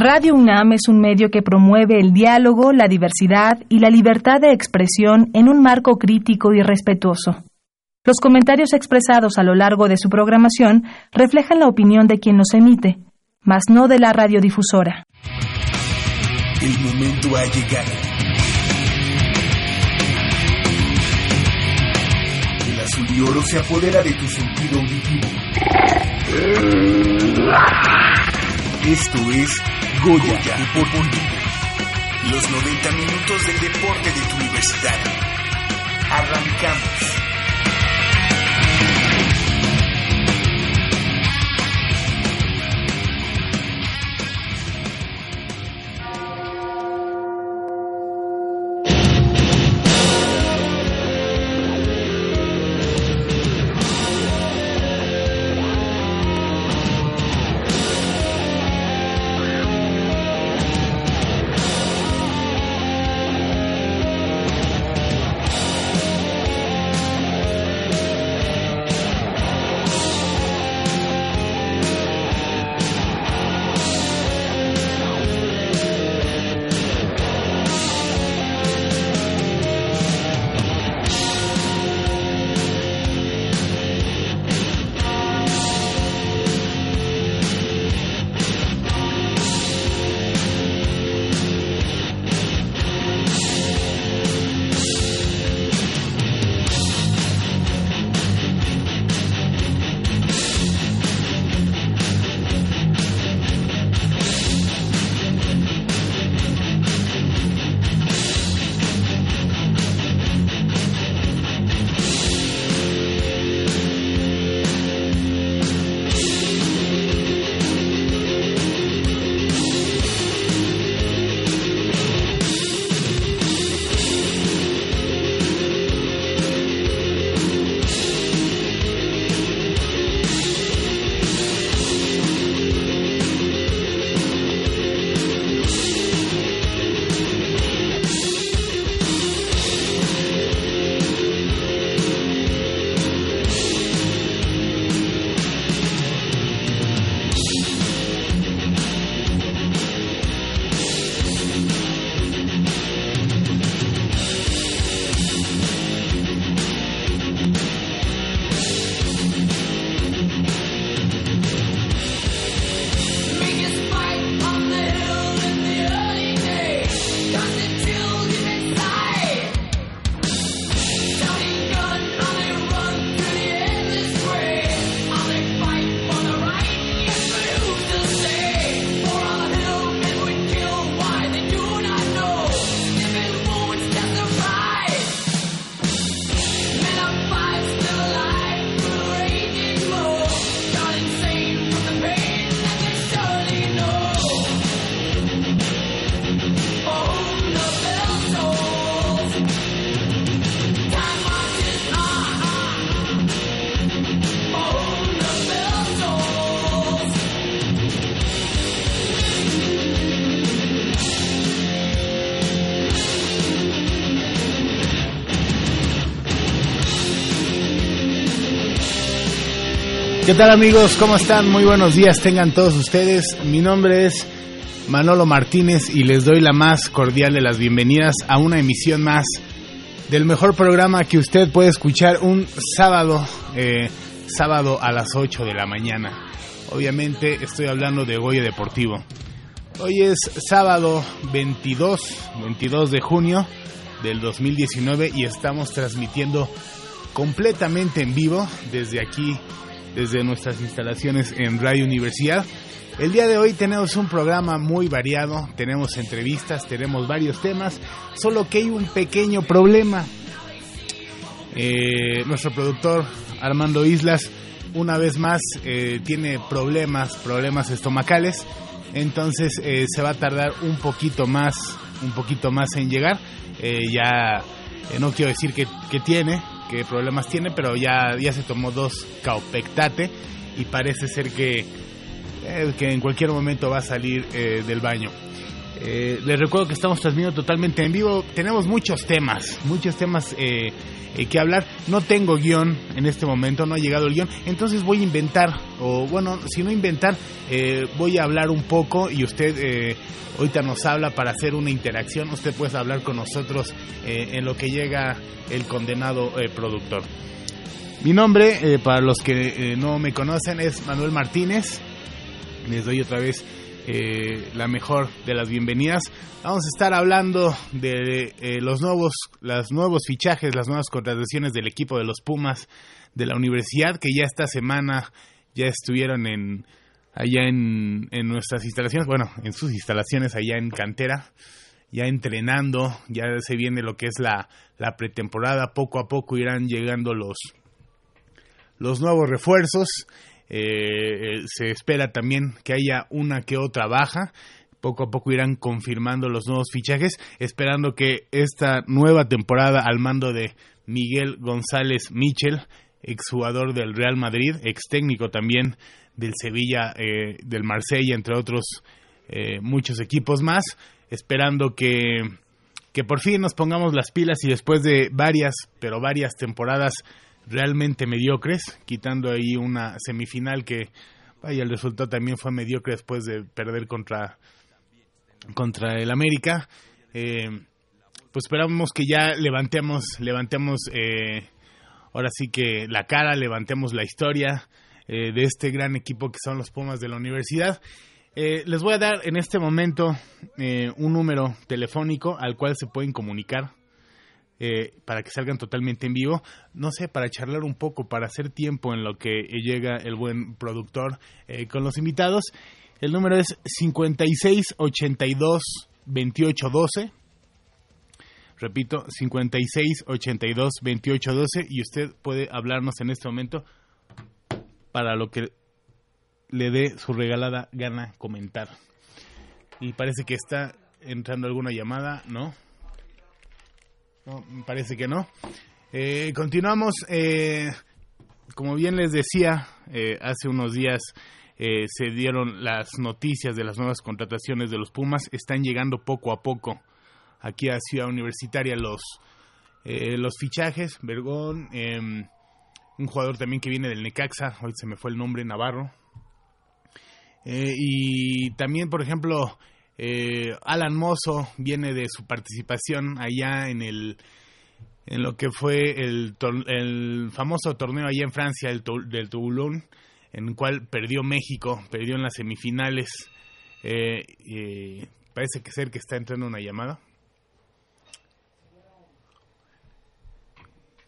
Radio UNAM es un medio que promueve el diálogo, la diversidad y la libertad de expresión en un marco crítico y respetuoso. Los comentarios expresados a lo largo de su programación reflejan la opinión de quien los emite, mas no de la radiodifusora. El momento ha llegado. El azul y oro se apodera de tu sentido auditivo. Esto es Goya, Deportivo. Los 90 minutos del deporte de tu universidad. Arrancamos. Amigos? ¿Cómo están? Muy buenos días tengan todos ustedes. Mi nombre es Manolo Martínez y les doy la más cordial de las bienvenidas a una emisión más del mejor programa que usted puede escuchar un sábado, eh, sábado a las 8 de la mañana. Obviamente estoy hablando de Goya Deportivo. Hoy es sábado 22, 22 de junio del 2019 y estamos transmitiendo completamente en vivo desde aquí desde nuestras instalaciones en Radio Universidad. El día de hoy tenemos un programa muy variado, tenemos entrevistas, tenemos varios temas, solo que hay un pequeño problema. Eh, nuestro productor Armando Islas una vez más eh, tiene problemas, problemas estomacales, entonces eh, se va a tardar un poquito más, un poquito más en llegar. ya no quiero decir que, que tiene, qué problemas tiene, pero ya, ya se tomó dos caupectate y parece ser que, eh, que en cualquier momento va a salir eh, del baño. Eh, les recuerdo que estamos transmitiendo totalmente en vivo. Tenemos muchos temas, muchos temas eh, eh, que hablar. No tengo guion en este momento, no ha llegado el guion. Entonces voy a inventar, o bueno, si no inventar, voy a hablar un poco y usted ahorita nos habla para hacer una interacción. Usted puede hablar con nosotros en lo que llega el condenado productor. Mi nombre, para los que no me conocen, es Manuel Martínez. Les doy otra vez eh, la mejor de las bienvenidas. Vamos a estar hablando de eh, los nuevos, nuevos fichajes, las nuevas contrataciones del equipo de los Pumas de la universidad que ya esta semana ya estuvieron en allá en, en nuestras instalaciones, bueno, en sus instalaciones allá en Cantera, ya entrenando, ya se viene lo que es la, la pretemporada, poco a poco irán llegando los, los nuevos refuerzos eh, se espera también que haya una que otra baja. Poco a poco irán confirmando los nuevos fichajes, esperando que esta nueva temporada al mando de Miguel González Michel, exjugador del Real Madrid, ex técnico también del Sevilla, eh, del Marsella, entre otros eh, muchos equipos más, esperando que, que por fin nos pongamos las pilas y después de varias, pero varias temporadas realmente mediocres, quitando ahí una semifinal que, vaya, el resultado también fue mediocre después de perder contra, contra el América. Eh, pues esperamos que ya levantemos, levantemos, eh, ahora sí que la cara, levantemos la historia eh, de este gran equipo que son los Pumas de la universidad. les voy a dar en este momento un número telefónico al cual se pueden comunicar eh, para que salgan totalmente en vivo. No sé, para charlar un poco, para hacer tiempo en lo que llega el buen productor eh, con los invitados. El número es 5682 2812. Repito, 5682 2812 y usted puede hablarnos en este momento para lo que le dé su regalada gana comentar. Y parece que está entrando alguna llamada, ¿no? No, parece que no. Eh, continuamos. Eh, como bien les decía, eh, hace unos días se dieron las noticias de las nuevas contrataciones de los Pumas. Están llegando poco a poco aquí a Ciudad Universitaria los, los fichajes. Vergón, em, un jugador también que viene del Necaxa, hoy se me fue el nombre, Navarro. y también, por ejemplo, eh, Alan Mozo viene de su participación allá en el en lo que fue el, el famoso torneo allá en Francia del, del Toulon, en el cual perdió México, perdió en las semifinales. Eh, parece que ser que está entrando una llamada.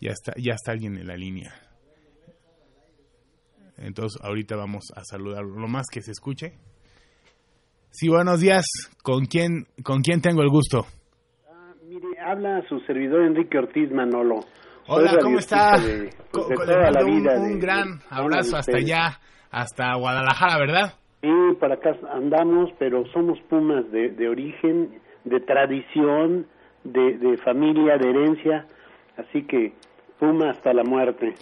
Ya está, ya está alguien en la línea. Entonces ahorita vamos a saludarlo. Lo más que se escuche. Sí, buenos días. ¿Con quién, con quién tengo el gusto? Ah, mire, habla su servidor Enrique Ortiz Manolo. Hola, ¿cómo está? De, la vida un, gran abrazo hasta allá, hasta Guadalajara, ¿verdad? Sí, por acá andamos, pero somos Pumas de, de origen, de tradición, de, de familia, de herencia, así que Puma hasta la muerte.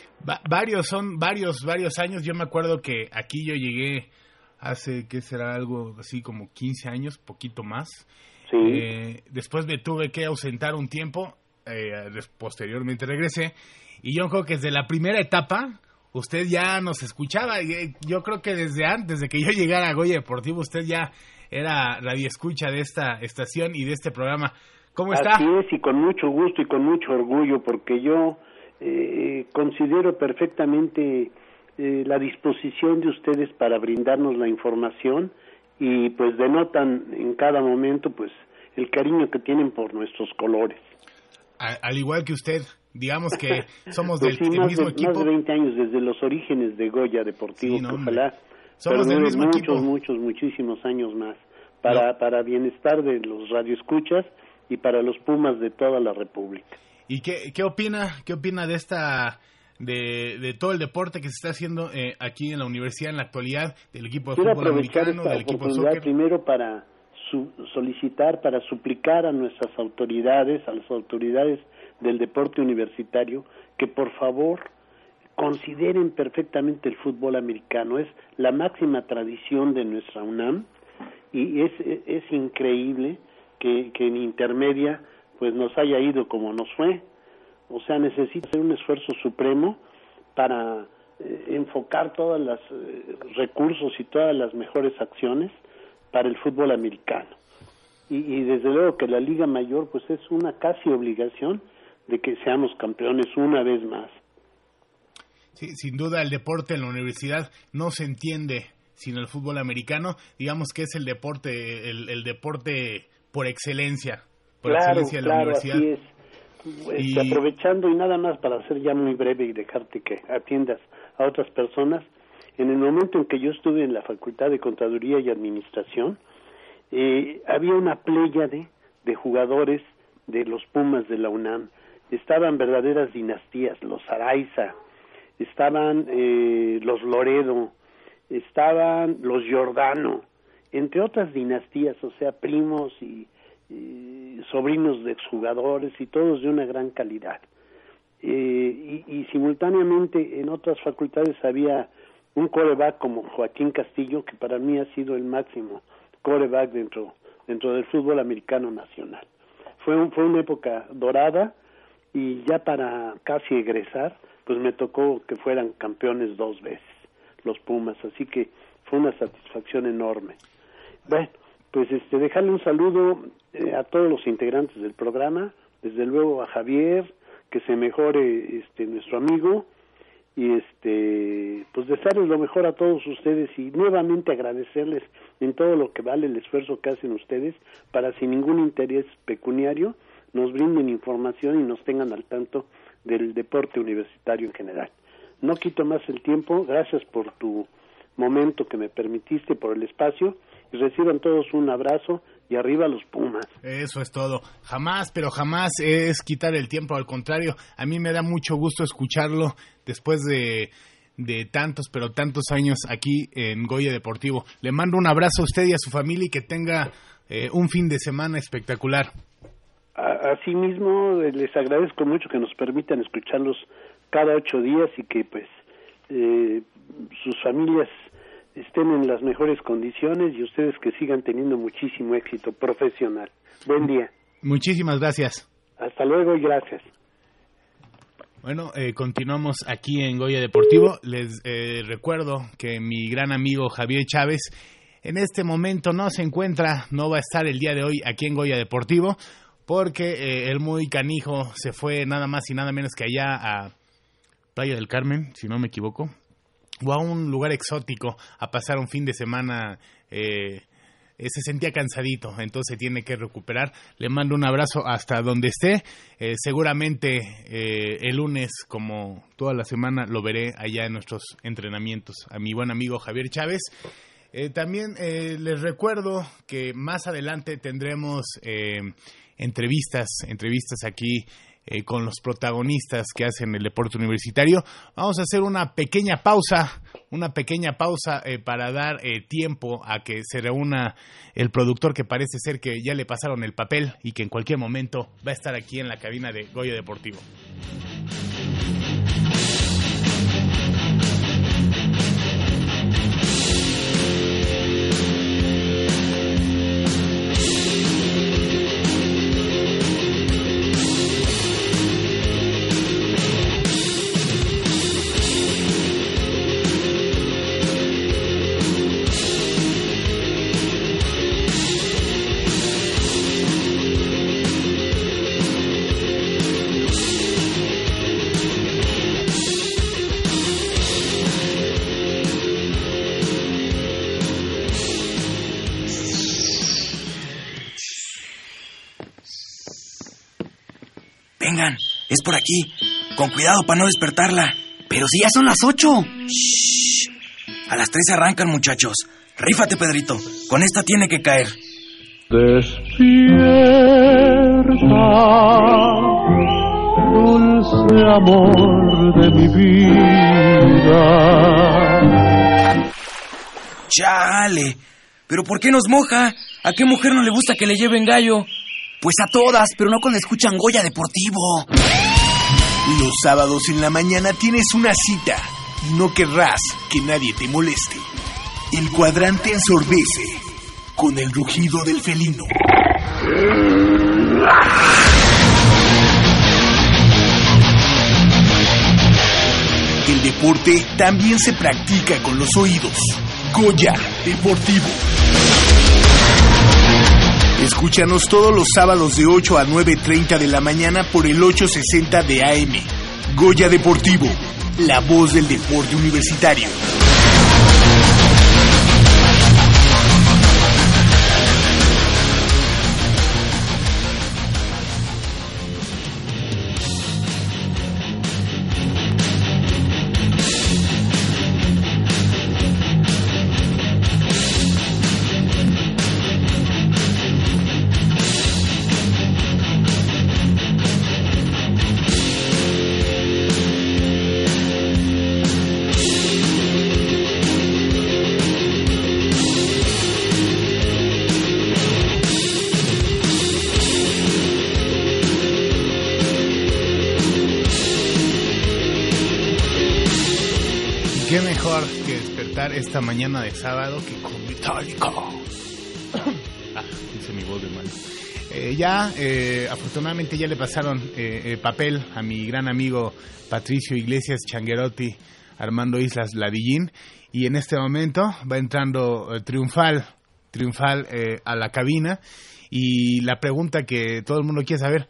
varios, son varios, varios años. Yo me acuerdo que aquí yo llegué hace que será algo así como 15 años, poquito más. Eh, después me tuve que ausentar un tiempo, eh, posteriormente regresé, y yo creo que desde la primera etapa usted ya nos escuchaba, y eh, yo creo que desde antes de que yo llegara a Goya Deportivo usted ya era escucha de esta estación y de este programa. ¿Cómo está? Así es, y con mucho gusto y con mucho orgullo, porque yo considero perfectamente eh, la disposición de ustedes para brindarnos la información y pues denotan en cada momento pues el cariño que tienen por nuestros colores. al igual que usted, digamos que somos pues del mismo equipo. Más de 20 años desde los orígenes de Goya Deportivo, ojalá. Somos del mismo muchos, equipo. muchos, muchísimos años más para, para bienestar de los radioescuchas y para los Pumas de toda la República. ¿Y qué, qué opina, qué opina de esta de, de todo el deporte que se está haciendo eh, aquí en la universidad en la actualidad, del equipo de fútbol americano, del equipo de soccer. Primero para solicitar, para suplicar a nuestras autoridades, a las autoridades del deporte universitario, que por favor consideren perfectamente el fútbol americano. Es la máxima tradición de nuestra UNAM y es, es increíble que, que en intermedia pues nos haya ido como nos fue. O sea, necesita hacer un esfuerzo supremo para eh, enfocar todos los eh, recursos y todas las mejores acciones para el fútbol americano. Y, y, desde luego que la Liga Mayor pues es una casi obligación de que seamos campeones una vez más. Sí, sin duda el deporte en la universidad no se entiende sin el fútbol americano. Digamos que es el deporte, el, el deporte por excelencia, por claro, excelencia de la claro, universidad. Así es. Y- Este, aprovechando y nada más para ser ya muy breve y dejarte que atiendas a otras personas, en el momento en que yo estuve en la Facultad de Contaduría y Administración, eh, había una pléyade de jugadores de los Pumas de la UNAM. Estaban verdaderas dinastías, los Araiza, estaban eh, los Loredo, estaban los Giordano, entre otras dinastías, o sea, primos y, y sobrinos de exjugadores y todos de una gran calidad. Eh, y, y simultáneamente en otras facultades había un coreback como Joaquín Castillo, que para mí ha sido el máximo coreback dentro, dentro del fútbol americano nacional. Fue, un, fue una época dorada y ya para casi egresar, pues me tocó que fueran campeones dos veces, los Pumas, así que fue una satisfacción enorme. Bueno, pues este, dejarle un saludo eh, a todos los integrantes del programa, desde luego a Javier, que se mejore este nuestro amigo y este pues desearles lo mejor a todos ustedes y nuevamente agradecerles en todo lo que vale el esfuerzo que hacen ustedes para sin ningún interés pecuniario nos brinden información y nos tengan al tanto del deporte universitario en general. No quito más el tiempo, gracias por tu momento que me permitiste, por el espacio, y reciban todos un abrazo y arriba los Pumas. Eso es todo. Jamás, pero jamás es quitar el tiempo. Al contrario, a mí me da mucho gusto escucharlo después de, de tantos, pero tantos años aquí en Goya Deportivo. Le mando un abrazo a usted y a su familia y que tenga eh, un fin de semana espectacular. Asimismo, eh, les agradezco mucho que nos permitan escucharlos cada ocho días y que pues eh, sus familias estén en las mejores condiciones y ustedes que sigan teniendo muchísimo éxito profesional. Buen día. Muchísimas gracias. Hasta luego y gracias. Bueno, eh, continuamos aquí en Goya Deportivo. Les eh, recuerdo que mi gran amigo Javier Chávez en este momento no se encuentra, no va a estar el día de hoy aquí en Goya Deportivo, porque eh, el muy canijo se fue nada más y nada menos que allá a Playa del Carmen, si no me equivoco, o a un lugar exótico a pasar un fin de semana. eh, eh, se sentía cansadito, entonces tiene que recuperar. Le mando un abrazo hasta donde esté. Eh, seguramente el lunes, como toda la semana, lo veré allá en nuestros entrenamientos. A mi buen amigo Javier Chávez. Eh, también les recuerdo que más adelante tendremos entrevistas, entrevistas aquí eh, con los protagonistas que hacen el deporte universitario. Vamos a hacer una pequeña pausa, una pequeña pausa eh, para dar eh, tiempo a que se reúna el productor que parece ser que ya le pasaron el papel y que en cualquier momento va a estar aquí en la cabina de Goya Deportivo. Vengan, es por aquí. Con cuidado para no despertarla. Pero si ya son las ocho. Shh. A las tres arrancan, muchachos. Rífate, Pedrito. Con esta tiene que caer. Despierta, dulce amor de mi vida. Chale. ¿Pero por qué nos moja? ¿A qué mujer no le gusta que le lleven gallo? Pues a todas, pero no cuando escuchan Goya Deportivo. Los sábados en la mañana tienes una cita y no querrás que nadie te moleste. El cuadrante ensordece con el rugido del felino. El deporte también se practica con los oídos. Goya Deportivo. Escúchanos todos los sábados de 8 a 9.30 de la mañana por el 860 de AM. Goya Deportivo, la voz del deporte universitario. Esta mañana de sábado que con Metallica. ah, dice mi voz de mal. Eh, ya, eh, afortunadamente ya le pasaron eh, eh, papel a mi gran amigo Patricio Iglesias Changuerotti, Armando Islas Ladillín, y en este momento va entrando eh, triunfal, triunfal a la cabina, y la pregunta que todo el mundo quiere saber,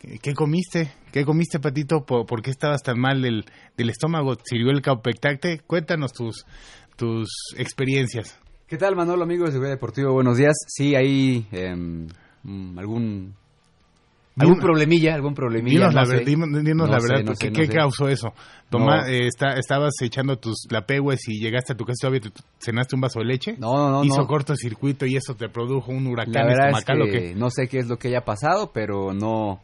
¿qué, qué comiste? ¿Qué comiste, Patito? ¿Por, por qué estabas tan mal del, del estómago? ¿Sirvió el caupectacte? Cuéntanos tus, tus experiencias. ¿Qué tal, Manolo, amigo de Seguridad Deportivo? Buenos días. Sí, hay em, mm, algún algún problemilla, algún problemilla. Dinos, no la, sé. ver- dinos- dinos No la sé, verdad, no ¿qué, sé, qué no sé. causó eso? Toma, No. eh, está- estabas echando tus lapegues y llegaste a tu casa y todavía te cenaste un vaso de leche. No, no, no. Hizo cortocircuito y eso te produjo un La huracán es estomacal o que qué? no sé qué es lo que haya pasado, pero no,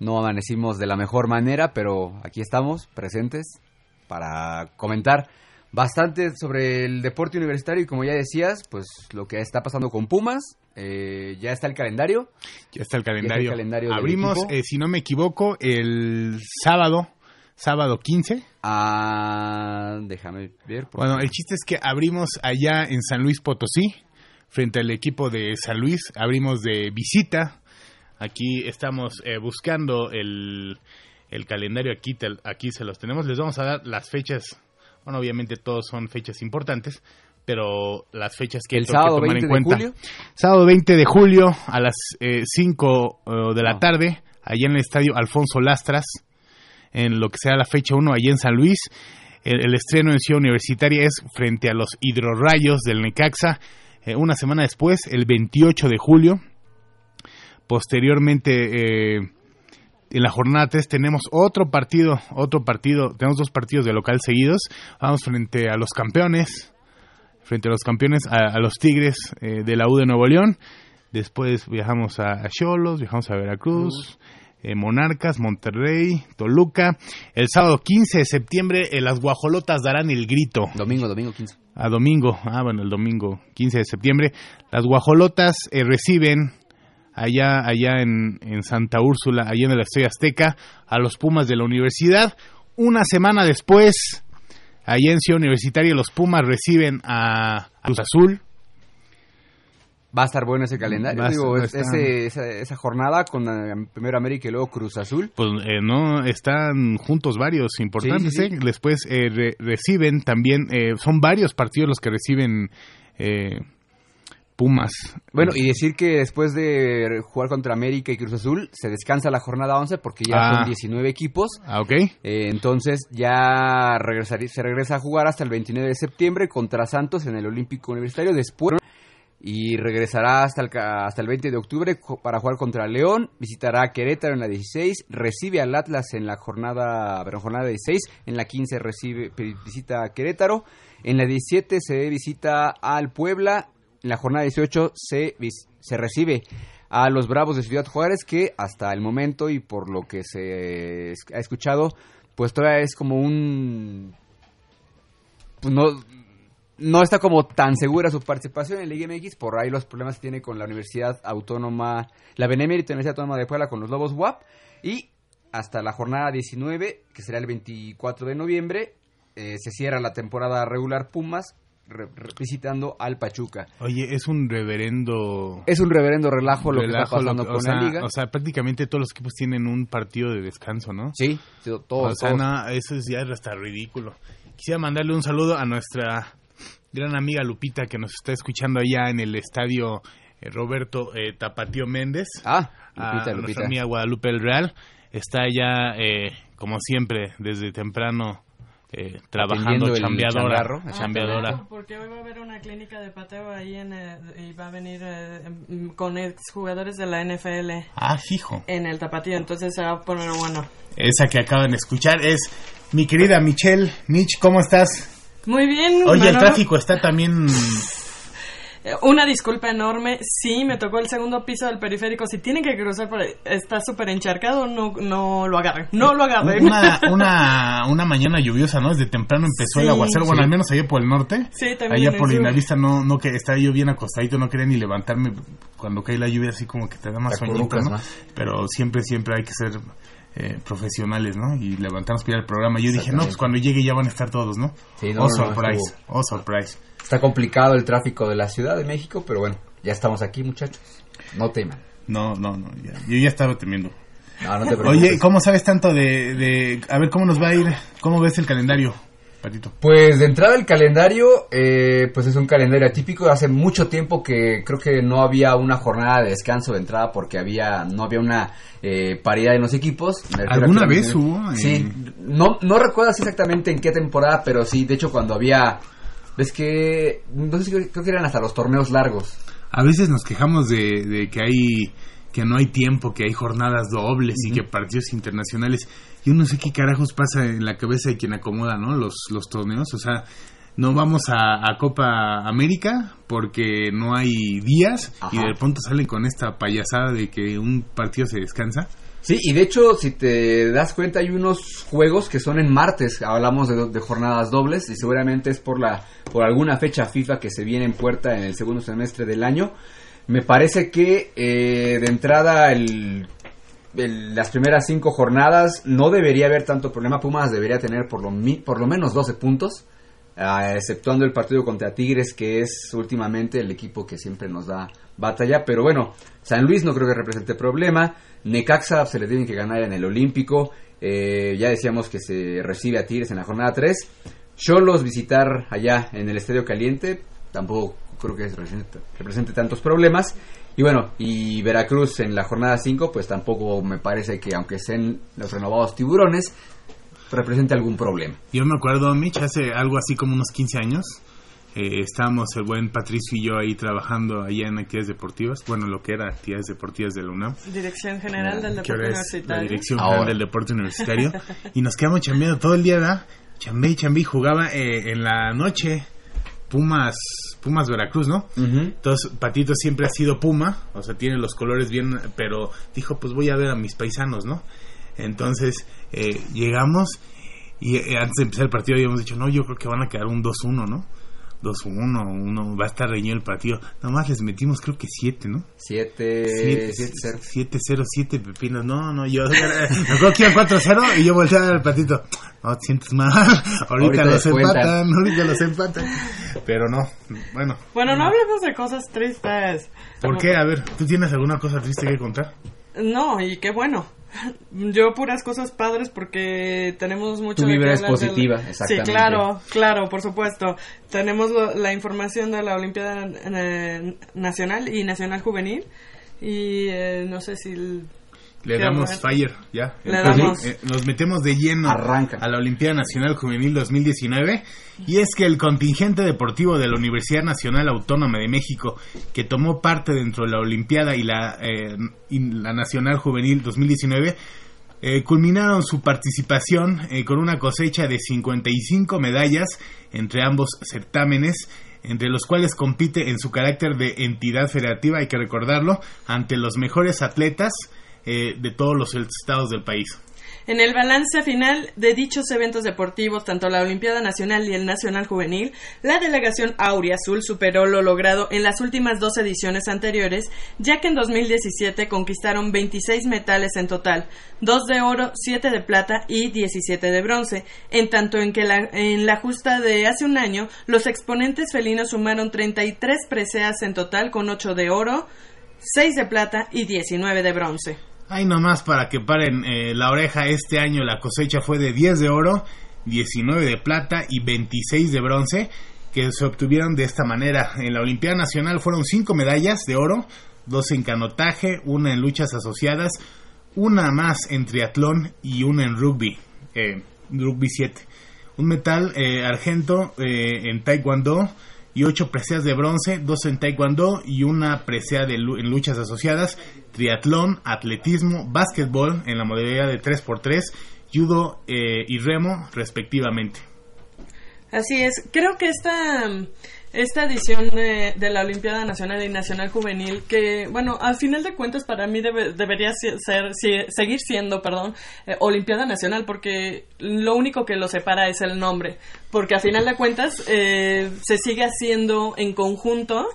no amanecimos de la mejor manera, pero aquí estamos, presentes, para comentar bastante sobre el deporte universitario y como ya decías, pues lo que está pasando con Pumas, eh, ya está el calendario. Ya está el calendario. Abrimos, eh, si no me equivoco, el sábado, sábado 15. Ah, déjame ver. Bueno, el chiste es que abrimos allá en San Luis Potosí, frente al equipo de San Luis, abrimos de visita. Aquí estamos eh, buscando el, el calendario, aquí, te- aquí se los tenemos. Les vamos a dar las fechas, bueno, obviamente todos son fechas importantes, pero las fechas que el tengo que sábado tomar 20 en de cuenta. julio. Sábado 20 de julio a las 5 de la No. tarde, allá en el estadio Alfonso Lastras, en lo que será la fecha 1 allá en San Luis. El, el estreno en Ciudad Universitaria es frente a los hidrorrayos del Necaxa. Eh, una semana después, el 28 de julio. Posteriormente, eh, en la jornada 3 tenemos otro partido, otro partido, tenemos dos partidos de local seguidos. Vamos frente a los campeones, frente a los campeones, a, a los Tigres eh, de la U de Nuevo León. Después viajamos a Cholos, viajamos a Veracruz, eh, Monarcas, Monterrey, Toluca. El sábado 15 de septiembre, eh, las guajolotas darán el grito. Domingo, domingo 15. A domingo, ah, bueno, el domingo 15 de septiembre. Las guajolotas reciben allá, allá en, en Santa Úrsula, allá en el Estadio Azteca, a los Pumas de la universidad. Una semana después, allá en Ciudad Universitaria, los Pumas reciben a, Cruz Azul. Va a estar bueno ese calendario. Digo, ese- esa, esa jornada con primero América y luego Cruz Azul. Pues eh, no, están juntos varios importantes. Sí, sí, sí. ¿eh? Después eh, re- reciben también, eh, son varios partidos los que reciben eh, Pumas. Bueno, y decir que después de jugar contra América y Cruz Azul, se descansa la jornada 11 porque ya Ah. son 19 equipos. Ah, ok. Eh, entonces ya regresaría, se regresa a jugar hasta el 29 de septiembre contra Santos en el Olímpico Universitario. Después y regresará hasta el, hasta el 20 de octubre para jugar contra León, visitará a Querétaro en la 16, recibe al Atlas en la jornada, jornada 16, en la 15 recibe, visita a Querétaro, en la 17 se visita al Puebla, en la jornada 18 se, se recibe a los Bravos de Ciudad Juárez, que hasta el momento y por lo que se ha escuchado, pues todavía es como un... pues no, no está como tan segura su participación en la Liga MX por ahí los problemas que tiene con la Universidad Autónoma, la Benemérita Universidad Autónoma de Puebla con los Lobos WAP y hasta la jornada 19, que será el 24 de noviembre, eh, se cierra la temporada regular Pumas re- re- visitando al Pachuca. Oye, es un reverendo... Es un reverendo relajo lo que está pasando que- con sea, la liga. O sea, prácticamente todos los equipos tienen un partido de descanso, ¿no? sí, todos, o sea, todos. no, eso es ya hasta ridículo. Quisiera mandarle un saludo a nuestra gran amiga Lupita que nos está escuchando allá en el estadio eh, Roberto eh, Tapatío Méndez. Ah, a Lupita, nuestra Lupita. amiga Guadalupe el Real. Está ya, eh, como siempre, desde temprano eh, trabajando, el chambeadora. Ah, chambeadora. Porque hoy va a haber una clínica de pateo ahí en, eh, y va a venir eh, em, con exjugadores de la NFL Ah, fijo. en el tapatío, entonces se va a poner bueno. Esa que acaban de escuchar es mi querida Michelle. Mitch, ¿cómo estás? Muy bien. Oye, el Manolo. tráfico está también... Eh, Una disculpa enorme. Sí, me tocó el segundo piso del periférico. Si tienen que cruzar por ahí, está súper encharcado, no, no lo agarren. No lo agarren. Una, una, una mañana lluviosa, ¿no? Desde temprano empezó Sí. el aguacero, bueno, Sí. al menos allá por el norte. Sí, también Allá el por sur. Lindavista no, no que estaba yo bien acostadito, no quería ni levantarme cuando cae la lluvia, así como que te da más sueñito, ¿no? más. Pero siempre, siempre hay que ser eh, profesionales, ¿no? Y levantarnos para ir al programa. Yo dije, no, pues cuando llegue ya van a estar todos, ¿no? Sí, no, oh, no, no, surprise, oh, surprise. Está complicado el tráfico de la Ciudad de México, pero bueno, ya estamos aquí, muchachos. No teman. No, no, no, ya- yo ya estaba temiendo. No, no te preocupes. Oye, ¿cómo sabes tanto de, de... A ver, ¿cómo nos va a ir? ¿Cómo ves el calendario, Patito? Pues de entrada el calendario, eh, pues es un calendario atípico. Hace mucho tiempo que creo que no había una jornada de descanso de entrada porque había no había una eh, paridad en los equipos. ¿Alguna vez hubo? Sí, en- no, no recuerdo así exactamente en qué temporada, pero sí, de hecho cuando había... Ves que... No sé creo creo que eran hasta los torneos largos. A veces nos quejamos de, de que hay que no hay tiempo, que hay jornadas dobles y que partidos internacionales. Yo no sé qué carajos pasa en la cabeza de quien acomoda, ¿no? Los, los torneos. O sea, no vamos a, a Copa América porque no hay días y de pronto salen con esta payasada de que un partido se descansa. Sí, y de hecho, si te das cuenta, hay unos juegos que son en martes. Hablamos de, jornadas dobles y seguramente es por la por alguna fecha FIFA que se viene en puerta en el segundo semestre del año. Me parece que eh, de entrada el- las primeras cinco jornadas no debería haber tanto problema. Pumas debería tener por lo, mi- por lo menos 12 puntos, ah, exceptuando el partido contra Tigres, que es últimamente el equipo que siempre nos da batalla. Pero bueno, San Luis no creo que represente problema. Necaxa se le tiene que ganar en el Olímpico. Eh, ya decíamos que se recibe a Tigres en la jornada 3. Cholos visitar allá en el Estadio Caliente. Tampoco creo que represente, represente tantos problemas. Y bueno, y Veracruz en la jornada 5, pues tampoco me parece que, aunque sean los renovados tiburones, represente algún problema. Yo me acuerdo, Mitch, hace algo así como unos 15 años. Eh, estábamos el buen Patricio y yo ahí trabajando allá en actividades deportivas. Bueno, lo que era actividades deportivas de la UNAM. Dirección General del que Deporte la Universitario. Dirección Ahora. General del Deporte Universitario. y nos quedamos chambeando todo el día, ¿verdad? Chambé y chambé jugaba eh, en la noche Pumas, Pumas Veracruz, ¿no? Entonces, Patito siempre ha sido Puma, o sea, tiene los colores bien, pero dijo, pues voy a ver a mis paisanos, ¿no? Entonces, eh, llegamos y eh, antes de empezar el partido habíamos dicho, no, yo creo que van a quedar un 2-1, ¿no? 2-1, uno, va a estar reñido el partido. Nomás les metimos creo que 7, ¿no? 7 7 7-0, 7 pepinos. No, no, yo. Me acuerdo que iban 4-0 y yo volteaba al patito. No, te sientes mal. Ahorita, Ahorita los empatan, ahorita los empatan. Pero no, bueno. Bueno, no hablemos de cosas tristes. ¿Por qué? A ver, ¿tú tienes alguna cosa triste que contar? No, y qué bueno. Yo puras cosas padres porque tenemos mucho Tu vibra es del- positiva, exactamente. Sí, claro, claro, por supuesto. Tenemos lo- la información de la Olimpiada eh, Nacional y Nacional Juvenil y eh, no sé si Le ¿Qué damos fire, ya. Le Entonces, damos. eh, nos metemos de lleno Arranca. a la Olimpiada Nacional Juvenil 2019 y es que el contingente deportivo de la Universidad Nacional Autónoma de México que tomó parte dentro de la Olimpiada y la, eh, y la Nacional Juvenil 2019 eh, culminaron su participación eh, con una cosecha de 55 medallas entre ambos certámenes entre los cuales compite en su carácter de entidad federativa, hay que recordarlo, ante los mejores atletas eh, de todos los estados del país. En el balance final de dichos eventos deportivos, tanto la Olimpiada Nacional y el Nacional Juvenil, la delegación Aurea Azul superó lo logrado en las últimas dos ediciones anteriores, ya que en 2017 conquistaron 26 metales en total, 2 de oro, 7 de plata y 17 de bronce, en tanto en que la, en la justa de hace un año, los exponentes felinos sumaron 33 preseas en total con 8 de oro, 6 de plata y 19 de bronce. Ay, nomás para que paren eh, la oreja, este año la cosecha fue de 10 de oro, 19 de plata y 26 de bronce, que se obtuvieron de esta manera. En la Olimpiada Nacional fueron 5 medallas de oro, 2 en canotaje, una en luchas asociadas, una más en triatlón y una en rugby, eh, rugby 7. Un metal eh, argento eh, en taekwondo y ocho preseas de bronce, dos en taekwondo y una presea de luchas asociadas, triatlón, atletismo, básquetbol en la modalidad de 3x3, judo eh, y remo respectivamente. Así es, creo que esta, esta edición de, de la Olimpiada Nacional y Nacional Juvenil, que, bueno, al final de cuentas para mí debe- debería ser, seguir siendo, perdón, eh, Olimpiada Nacional, porque lo único que lo separa es el nombre, porque a final de cuentas eh, se sigue haciendo en conjunto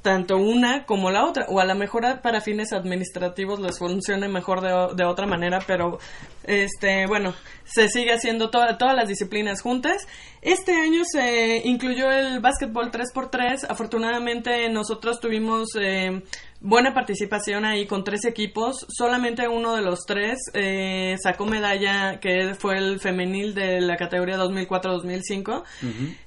tanto una como la otra, o a lo mejor para fines administrativos les funcione mejor de otra manera, pero este, bueno, se sigue haciendo to- todas las disciplinas juntas. Este año se incluyó el básquetbol 3x3, afortunadamente nosotros tuvimos eh, buena participación ahí con tres equipos, solamente uno de los tres eh, sacó medalla que fue el femenil de la categoría 2004-2005.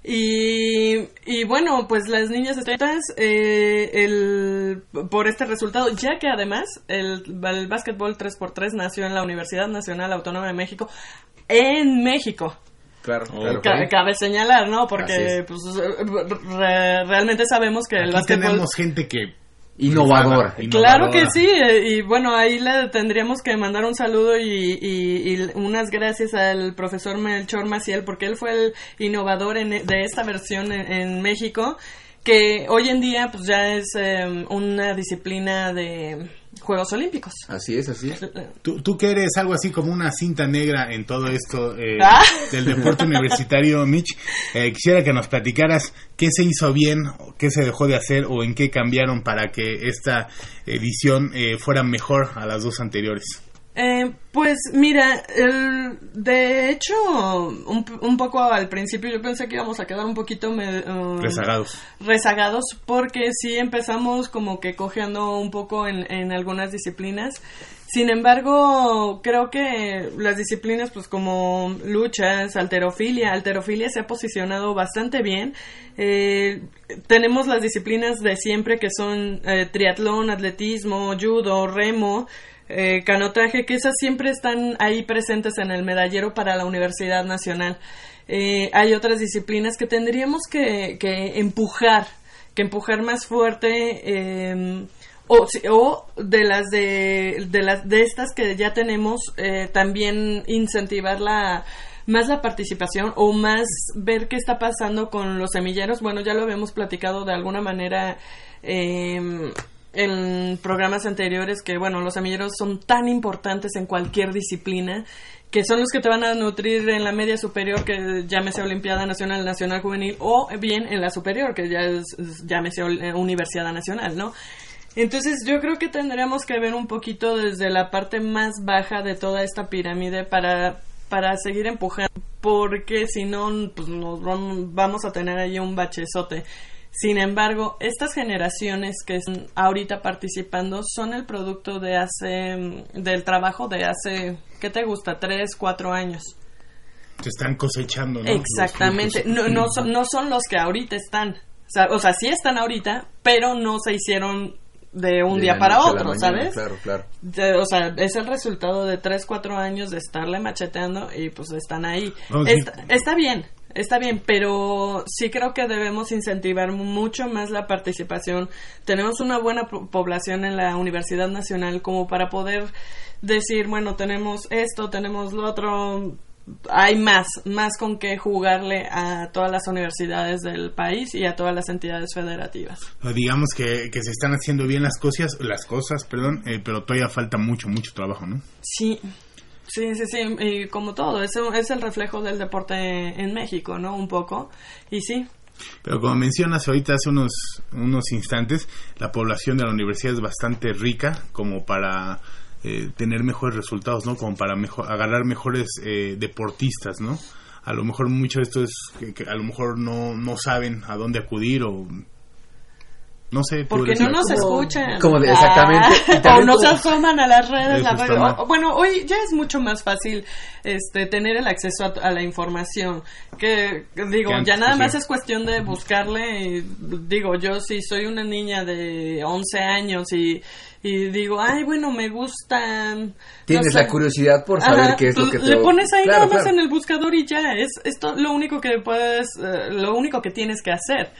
Y, y bueno, pues las niñas están eh, el, por este resultado, ya que además el, el básquetbol 3x3 nació en la Universidad Nacional Autónoma de México, en México. Claro, claro. Ca- Cabe señalar, ¿no? Porque es. pues, re- realmente sabemos que el Aquí básquetbol... tenemos gente que... Innovador. Claro que sí, eh, y bueno, ahí le tendríamos que mandar un saludo y, y- y unas gracias al profesor Melchor Maciel, porque él fue el innovador en- de esta versión en, en México, que hoy en día pues ya es eh, una disciplina de Juegos Olímpicos. Así es, así es. Tú, tú que eres algo así como una cinta negra en todo esto eh, Ah. del deporte universitario, Mitch, eh, quisiera que nos platicaras qué se hizo bien, qué se dejó de hacer o en qué cambiaron para que esta edición eh, fuera mejor a las dos anteriores. Eh, pues mira, el- de hecho, un, un poco al principio yo pensé que íbamos a quedar un poquito me- um, Rezagados. rezagados porque sí empezamos como que cojeando un poco en, en algunas disciplinas. Sin embargo, creo que las disciplinas pues como luchas, alterofilia, alterofilia se ha posicionado bastante bien. Eh, tenemos las disciplinas de siempre que son eh, triatlón, atletismo, judo, remo, eh, canotaje, que esas siempre están ahí presentes en el medallero para la Universidad Nacional. Eh, hay otras disciplinas que tendríamos que, que empujar, que empujar más fuerte. eh, o, o de las de, de las de estas que ya tenemos eh, también incentivar la más la participación o más ver qué está pasando con los semilleros bueno ya lo habíamos platicado de alguna manera eh, en programas anteriores que bueno los semilleros son tan importantes en cualquier disciplina que son los que te van a nutrir en la media superior que llámese Olimpiada Nacional, Nacional Juvenil o bien en la superior que ya es, es- llámese eh, Universidad Nacional, ¿no? Entonces yo creo que tendríamos que ver un poquito desde la parte más baja de toda esta pirámide para, para seguir empujando, porque si no, pues nos vam- vamos a tener ahí un bachezote. Sin embargo, estas generaciones que están ahorita participando son el producto de hace, mm, del trabajo de hace, ¿qué te gusta? Tres, cuatro años. Se están cosechando, ¿no? Exactamente. No, no, son, no son los que ahorita están. O sea, o sea, sí están ahorita, pero no se hicieron de un De día para otro, mañana, ¿sabes? Claro, claro. De- o sea, es el resultado de 3, 4 años de estarle macheteando y pues están ahí. Está, está bien, está bien, pero sí creo que debemos incentivar mucho más la participación. Tenemos una buena po- población en la Universidad Nacional como para poder decir, bueno, tenemos esto, tenemos lo otro. Hay más, más con qué jugarle a todas las universidades del país y a todas las entidades federativas. O digamos que, que se están haciendo bien las cosas, las cosas, perdón, eh, pero todavía falta mucho, mucho trabajo, ¿no? Sí, Sí, sí, sí, y como todo, es, es el reflejo del deporte en México, ¿no? Un poco, y sí. Pero como mencionas ahorita hace unos, unos instantes, la población de la universidad es bastante rica como para eh, tener mejores resultados, ¿no? Como para mejor, agarrar mejores eh, deportistas, ¿no? A lo mejor mucho de esto es que, que a lo mejor no, no saben a dónde acudir o no sé. Porque no nos escuchan. Como de, exactamente. Ah, o no se asoman a las redes. La, o, bueno, hoy ya es mucho más fácil este tener el acceso a, a la información. Que digo, ya nada más es cuestión de buscarle. Y, digo, yo si soy una niña de 11 años y y digo, ay, bueno, me gustan. Tienes la curiosidad por saber qué es lo que te Le pones ahí nada más en el buscador y ya, es esto lo único que puedes, uh, lo único que tienes que hacer.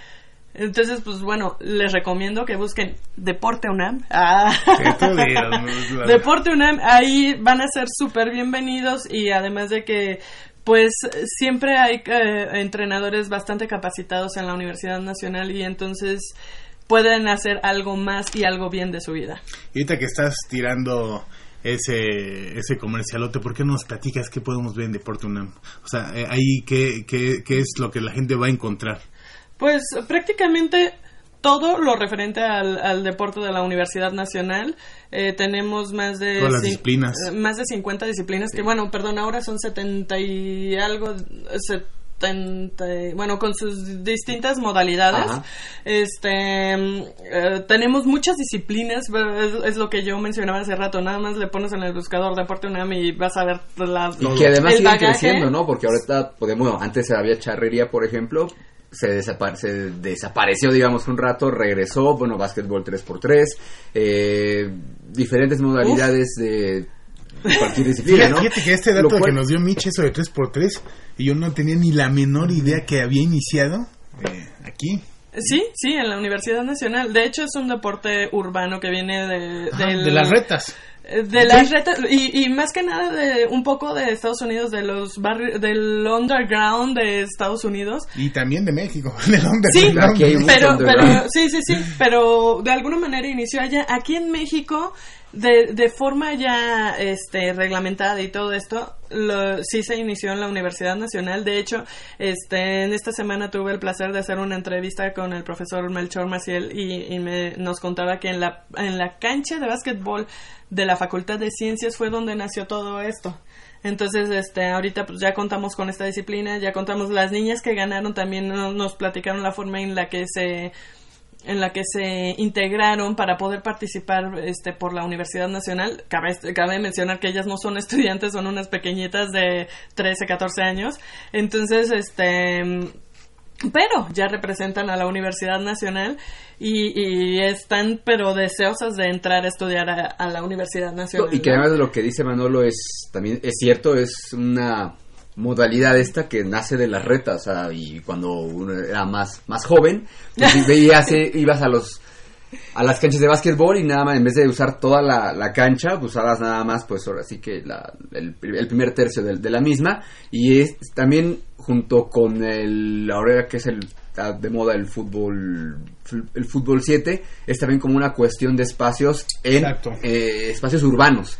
Entonces, pues bueno, les recomiendo que busquen Deporte UNAM. Ah. Deporte UNAM, ahí van a ser súper bienvenidos y además de que pues siempre hay eh, entrenadores bastante capacitados en la Universidad Nacional y entonces pueden hacer algo más y algo bien de su vida. Y ahorita que estás tirando ese, ese comercialote, ¿por qué no nos platicas qué podemos ver en Deporte UNAM? O sea, eh, ahí qué, qué, qué es lo que la gente va a encontrar. Pues prácticamente todo lo referente al, al, deporte de la Universidad Nacional. Eh, tenemos más de... Todas las disciplinas. Eh, más de 50 disciplinas, sí. que bueno, perdón, ahora son 70 y algo... 70, bueno, con sus distintas modalidades. Ajá. Este, eh, tenemos muchas disciplinas, es, es, lo que yo mencionaba hace rato, nada más le pones en el buscador Deporte UNAM y vas a ver la... Y que además sigue creciendo, ¿no? Porque ahorita podemos, antes había charrería, por ejemplo, se, desapare se, desapareció, digamos, un rato, regresó, bueno, básquetbol 3x3, eh, diferentes modalidades Uf. de cualquier disciplina, ¿no? Fíjate que este dato cual... que nos dio Mitch, eso de 3x3, y yo no tenía ni la menor idea que había iniciado eh, aquí. Sí, sí, en la Universidad Nacional. De hecho, es un deporte urbano que viene de, Ajá, del... de las retas de las retas y, y, más que nada de un poco de Estados Unidos de los barrios del underground de Estados Unidos. Y también de México del underground. Sí pero, pero sí sí sí pero de alguna manera inició allá. Aquí en México de, de forma ya este reglamentada y todo esto lo, sí se inició en la Universidad Nacional de hecho este en esta semana tuve el placer de hacer una entrevista con el profesor Melchor Maciel y, y me, nos contaba que en la en la cancha de básquetbol de la Facultad de Ciencias fue donde nació todo esto. Entonces, este, ahorita pues ya contamos con esta disciplina, ya contamos las niñas que ganaron también nos platicaron la forma en la que se en la que se integraron para poder participar este por la Universidad Nacional. Cabe, cabe mencionar que ellas no son estudiantes, son unas pequeñitas de 13, 14 años. Entonces, este pero ya representan a la Universidad Nacional y, y están pero deseosas de entrar a estudiar a, a la Universidad Nacional. No, y que además de lo que dice Manolo es también es cierto, es una modalidad esta que nace de las retas, o sea, y cuando uno era más, más joven, pues veías, ibas a los a las canchas de básquetbol y nada más, en vez de usar toda la, la cancha, pues usabas nada más, pues ahora sí que la, el, el, primer tercio de, de, la misma. Y es también junto con el, ahora que es el de moda el fútbol el fútbol 7 es también como una cuestión de espacios en eh, espacios urbanos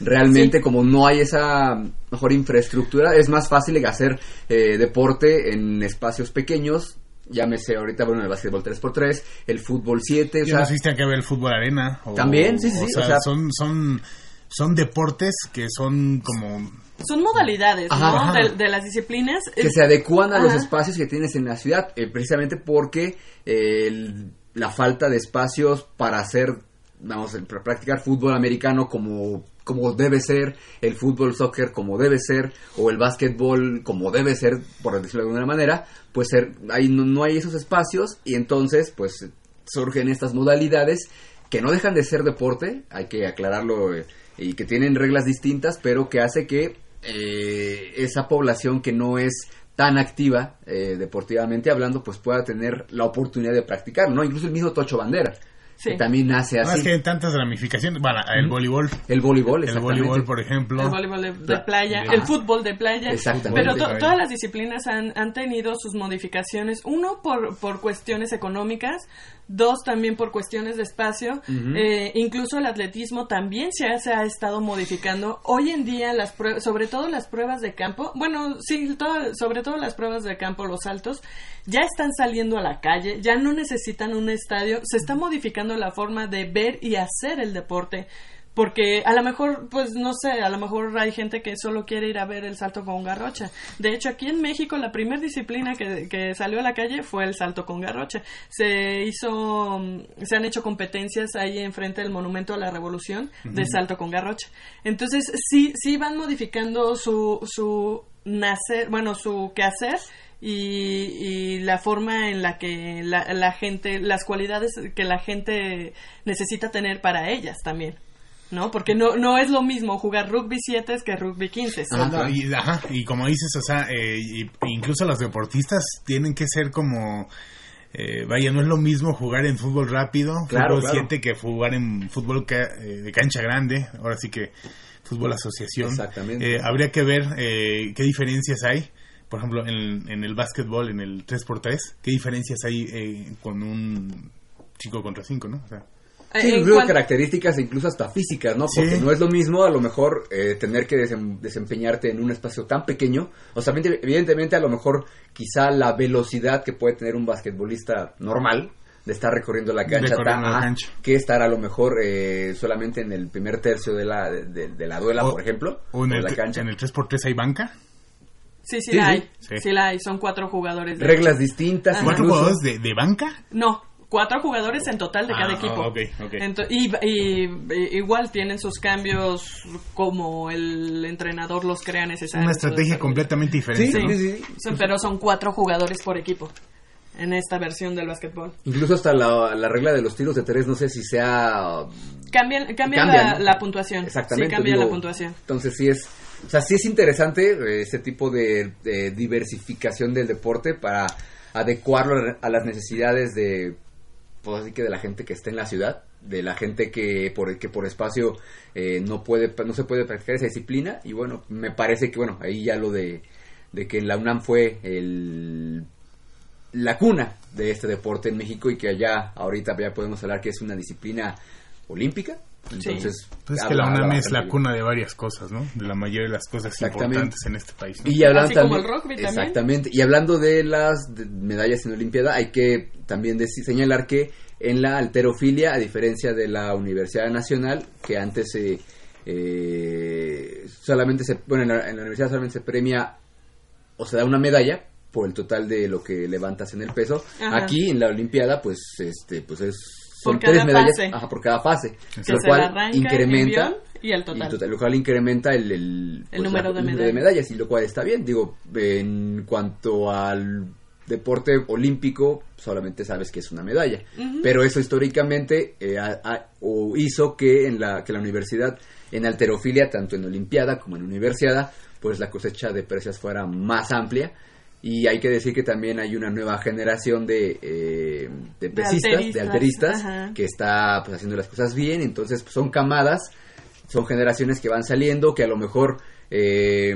realmente sí. como no hay esa mejor infraestructura es más fácil hacer eh, deporte en espacios pequeños llámese ahorita, bueno, el básquetbol 3x3, el fútbol 7. O sea, que ver el fútbol arena. O, también, sí, sí. O sea, o sea, son, son, son deportes que son como... Son modalidades, ajá, ¿no? Ajá. De, de, las disciplinas. Que se adecuan a ajá. los espacios que tienes en la ciudad, eh, precisamente porque eh, el, la falta de espacios para hacer, vamos, para practicar fútbol americano como como debe ser, el fútbol soccer como debe ser, o el básquetbol como debe ser, por decirlo de alguna manera, pues ser, ahí no, no, hay esos espacios y entonces pues surgen estas modalidades que no dejan de ser deporte, hay que aclararlo, eh, y que tienen reglas distintas, pero que hace que eh, esa población que no es tan activa eh, deportivamente hablando, pues pueda tener la oportunidad de practicar, ¿no? Incluso el mismo Tocho Bandera Sí. que también nace No, así. es que hay tantas ramificaciones. Bueno, el voleibol. El voleibol, El voleibol, por ejemplo. El voleibol de, de Pla- playa, de- el fútbol de playa. Exactamente. Pero to- todas las disciplinas han, han tenido sus modificaciones. Uno, por, por cuestiones económicas. Dos, también por cuestiones de espacio. Eh, incluso el atletismo también se ha, se ha estado modificando. Hoy en día, las sobre todo las pruebas de campo, bueno, sí, todo- sobre todo las pruebas de campo, los saltos, ya están saliendo a la calle, ya no necesitan un estadio. Se está modificando la forma de ver y hacer el deporte. Porque a lo mejor, pues no sé, a lo mejor hay gente que solo quiere ir a ver el salto con garrocha. De hecho, aquí en México la primera disciplina que, que salió a la calle fue el salto con garrocha. Se hizo, mm, se han hecho competencias ahí enfrente del Monumento a la Revolución de salto con garrocha. Entonces, sí, sí van modificando su, su nacer, bueno, su quehacer y, y la forma en la que la, la gente, las cualidades que la gente necesita tener para ellas también. ¿No? Porque no, no es lo mismo jugar rugby 7 que rugby 15. Ajá, y, ajá, y como dices, o sea, eh, y- incluso los deportistas tienen que ser como... eh, vaya, no es lo mismo jugar en fútbol rápido, Claro, fútbol claro. 7, que jugar en fútbol ca- eh, de cancha grande, ahora sí que fútbol asociación. Exactamente. Eh, habría que ver eh, qué diferencias hay, por ejemplo, en, en el básquetbol, en el 3x3, qué diferencias hay eh, con un 5 contra 5, ¿no? O sea, Sí, en incluso cuan- características e incluso hasta físicas, ¿no? Sí. Porque no es lo mismo a lo mejor eh, tener que desem- desempeñarte en un espacio tan pequeño. O sea, evidente- evidentemente a lo mejor quizá la velocidad que puede tener un basquetbolista normal de estar recorriendo la cancha, Recorriendo ta- la cancha. que estar a lo mejor eh, solamente en el primer tercio de la, de, de- de la duela, O- por ejemplo, o en el, la cancha. en el 3x3 hay banca. Sí, sí, Sí, la sí. hay. Sí. Sí. la hay. Son cuatro jugadores. de Reglas distintas. ¿Cuatro incluso. jugadores de, de banca? No, cuatro jugadores en total de cada Ah, equipo. ok, ok. Ento- y, y- y- igual tienen sus cambios como el entrenador los crea necesarios. Una estrategia completamente diferente. Sí, ¿no? sí, sí. Son- pero son cuatro jugadores por equipo en esta versión del básquetbol. Incluso hasta la, la regla de los tiros de tres, no sé si sea Cambian, cambia Cambia, la, ¿no? la puntuación. Exactamente. Sí, cambia digo, la puntuación. Entonces sí es, o sea, sí es interesante eh, ese tipo de, de diversificación del deporte para adecuarlo a las necesidades de, pues así que de la gente que está en la ciudad, de la gente que por que por espacio eh, no puede, no se puede practicar esa disciplina y bueno, me parece que bueno ahí ya lo de, de que la UNAM fue el la cuna de este deporte en México y que allá ahorita ya podemos hablar que es una disciplina olímpica. Entonces, Pues es que la UNAM es la cuna de varias cosas, ¿no? De la mayoría de las cosas importantes en este país. ¿no? Y hablando Así como también, el rugby también. Exactamente. Y hablando de las de- medallas en Olimpiada, hay que también deci- señalar que en la alterofilia, a diferencia de la Universidad Nacional, que antes se eh, solamente se, bueno, en la, en la universidad solamente se premia o se da una medalla por el total de lo que levantas en el peso. Ajá. Aquí en la Olimpiada, pues, este, pues es son Por cada tres medallas, fase. ajá, por cada fase, Que lo se cual arranca, incrementa y el total. lo cual incrementa el, el, El número de medallas. y lo cual está bien. Digo, en cuanto al deporte olímpico, solamente sabes que es una medalla. Pero eso históricamente eh, o hizo que en la, que la universidad, en alterofilia, tanto en Olimpiada como en Universidad, pues la cosecha de precios fuera más amplia. Y hay que decir que también hay una nueva generación de, eh, de pesistas, de alteristas, ajá. que está pues, haciendo las cosas bien. Entonces pues, son camadas, son generaciones que van saliendo, que a lo mejor eh,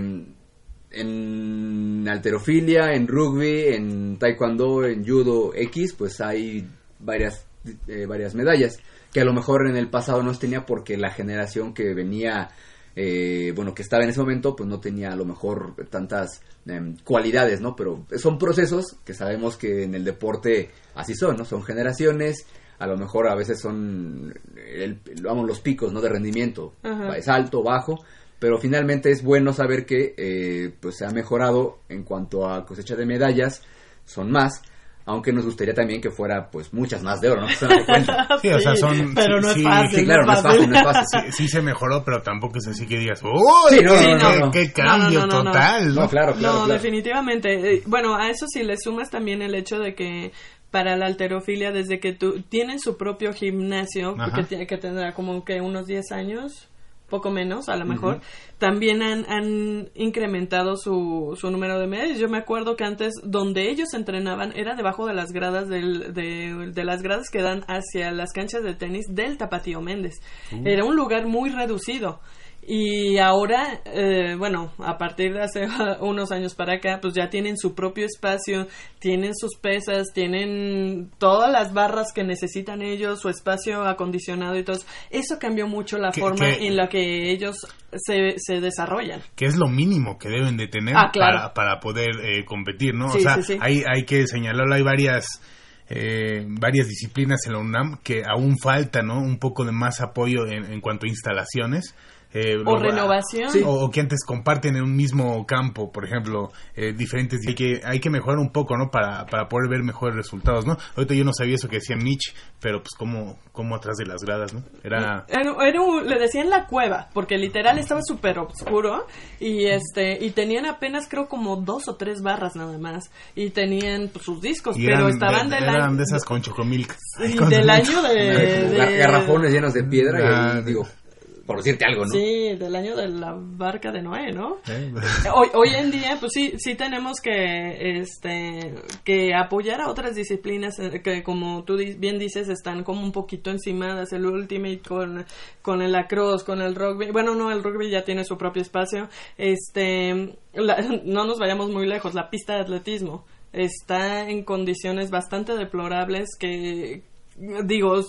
en alterofilia, en rugby, en taekwondo, en judo X, pues hay varias, eh, varias medallas que a lo mejor en el pasado no tenía porque la generación que venía, eh, bueno, que estaba en ese momento, pues no tenía a lo mejor tantas em, cualidades, ¿no? Pero son procesos que sabemos que en el deporte así son, ¿no? Son generaciones, a lo mejor a veces son, el, vamos, los picos, ¿no? De rendimiento, Ajá. es alto, bajo, pero finalmente es bueno saber que eh, pues se ha mejorado en cuanto a cosecha de medallas, son más, aunque nos gustaría también que fuera pues muchas más de oro, ¿no? Se. Sí, o sea, son. pero sí, no es fácil. Sí, claro, no es fácil, no es fácil. Sí, sí se mejoró, pero tampoco es así que digas, ¡Uy! Sí, no, qué, no, no, no. qué cambio No, no, no, no. total! No, claro, claro, no, claro. definitivamente. Eh, Bueno, a eso sí le sumas también el hecho de que para la alterofilia, desde que tú tienen su propio gimnasio, Ajá. que, tiene- que tendrá como que unos 10 años, poco menos, a lo mejor, también han, han incrementado su, su número de medios. Yo me acuerdo que antes donde ellos entrenaban era debajo de las gradas del, de, de las gradas que dan hacia las canchas de tenis del Tapatío Méndez. Uh. Era un lugar muy reducido. Y ahora, eh, bueno, a partir de hace unos años para acá, pues ya tienen su propio espacio, tienen sus pesas, tienen todas las barras que necesitan ellos, su espacio acondicionado y todo. eso. Eso cambió mucho la Que- forma que- en la que ellos se, se desarrollan. que es lo mínimo que deben de tener Ah, claro. para, para poder eh, competir, ¿no? Sí, o sea, sí, sí. Hay, hay que señalarlo, hay varias eh, varias disciplinas en la UNAM que aún falta, ¿no? Un poco de más apoyo en, en cuanto a instalaciones. Eh, O luego, renovación. Sí, o, o que antes comparten en un mismo campo, por ejemplo, eh, diferentes. Hay que, hay que mejorar un poco, ¿no? Para, para poder ver mejores resultados, ¿no? Ahorita yo no sabía eso que decía Mitch, pero pues como, como atrás de las gradas, ¿no? Era... Era, era un- le decían la cueva, porque literal estaba súper oscuro y este y tenían apenas creo como dos o tres barras nada más y tenían pues, sus discos, y pero eran estaban de, del eran año de esas con chocomilk. Sí, del año de- gar- de- Garrafones llenos de piedra Ah, y digo, por decirte algo, ¿no? Sí, del año de la barca de Noé, ¿no? Eh, Hoy, hoy en día, pues sí, sí tenemos que, este, que apoyar a otras disciplinas eh, que, como tú bien dices, están como un poquito encimadas. El Ultimate con, con el lacrosse, con el rugby. Bueno, no, el rugby ya tiene su propio espacio. Este, la- no nos vayamos muy lejos. La pista de atletismo está en condiciones bastante deplorables que, digo,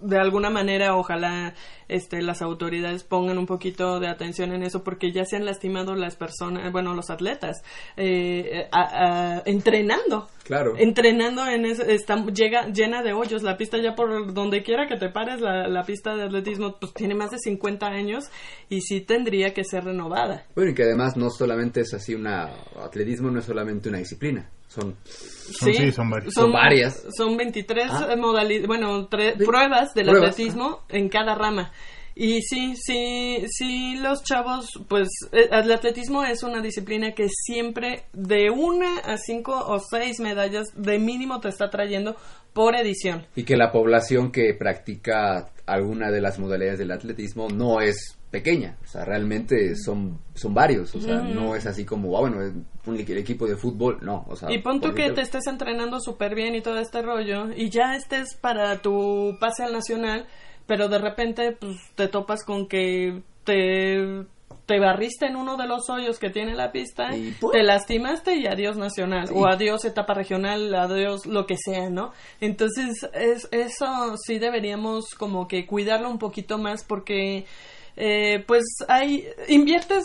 de alguna manera ojalá este las autoridades pongan un poquito de atención en eso porque ya se han lastimado las personas bueno los atletas eh, a- a- entrenando. Claro. entrenando en eso está llega llena de hoyos. La pista ya por donde quiera que te pares la, la pista de atletismo pues tiene más de 50 años y sí tendría que ser renovada. Bueno, y que además no solamente es así una... Atletismo no es solamente una disciplina, son... Son- sí, son varias. Son varias. Son 23 Ah. modalidades, bueno, tre- pruebas del Pruebas, atletismo en cada rama. Y sí, sí, sí, los chavos, pues eh, el atletismo es una disciplina que siempre de una a cinco o seis medallas de mínimo te está trayendo por edición. Y que la población que practica alguna de las modalidades del atletismo no es pequeña, o sea, realmente son, son varios, o sea, no es así como, ah, bueno, es un equi- equipo de fútbol, no, o sea... Y pon tú que te estés entrenando súper bien y todo este rollo, y ya estés para tu pase al nacional, pero de repente pues, te topas con que te, te barriste en uno de los hoyos que tiene la pista, te lastimaste y adiós nacional, Sí. o adiós etapa regional, adiós lo que sea, ¿no? Entonces, es, eso sí deberíamos como que cuidarlo un poquito más porque... eh, pues hay inviertes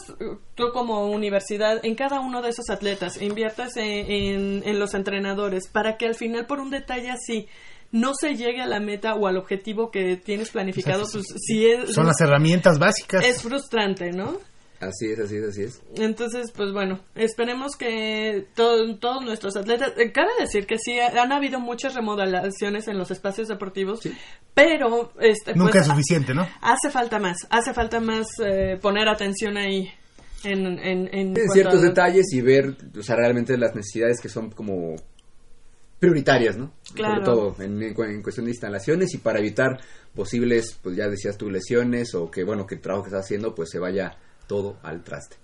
tú como universidad en cada uno de esos atletas inviertes en, en- en los entrenadores para que al final por un detalle así no se llegue a la meta o al objetivo que tienes planificado Exacto, pues es Son las herramientas básicas. es frustrante no Así es, así es, así es. entonces, pues bueno, esperemos que to- todos nuestros atletas, eh, cabe decir que sí, han habido muchas remodelaciones en los espacios deportivos, pero este, Nunca pues, es suficiente, ¿no? Hace falta más, hace falta más eh, poner atención ahí en, en, en En cuanto ciertos a- detalles y ver, o sea, realmente las necesidades que son como prioritarias, ¿no? Claro. Sobre todo en, en cuestión de instalaciones y para evitar posibles, pues ya decías tú, lesiones o que, bueno, que el trabajo que estás haciendo, pues se vaya todo al traste.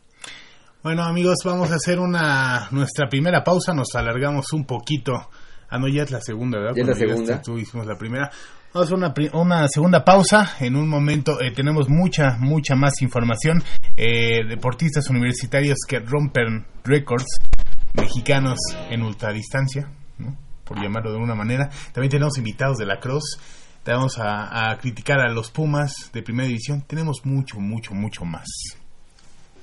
Bueno, amigos, vamos a hacer una nuestra primera pausa. Nos alargamos un poquito. Ah, no, ya es la segunda, ¿verdad? Ya es la segunda. Tú hicimos la primera. Vamos a hacer una, una segunda pausa. En un momento eh, tenemos mucha, mucha más información. Eh, deportistas universitarios que rompen récords mexicanos en ultradistancia, ¿no? por llamarlo de una manera. También tenemos invitados de la Cross. Te vamos a, a criticar a los Pumas de primera división. Tenemos mucho, mucho, mucho más.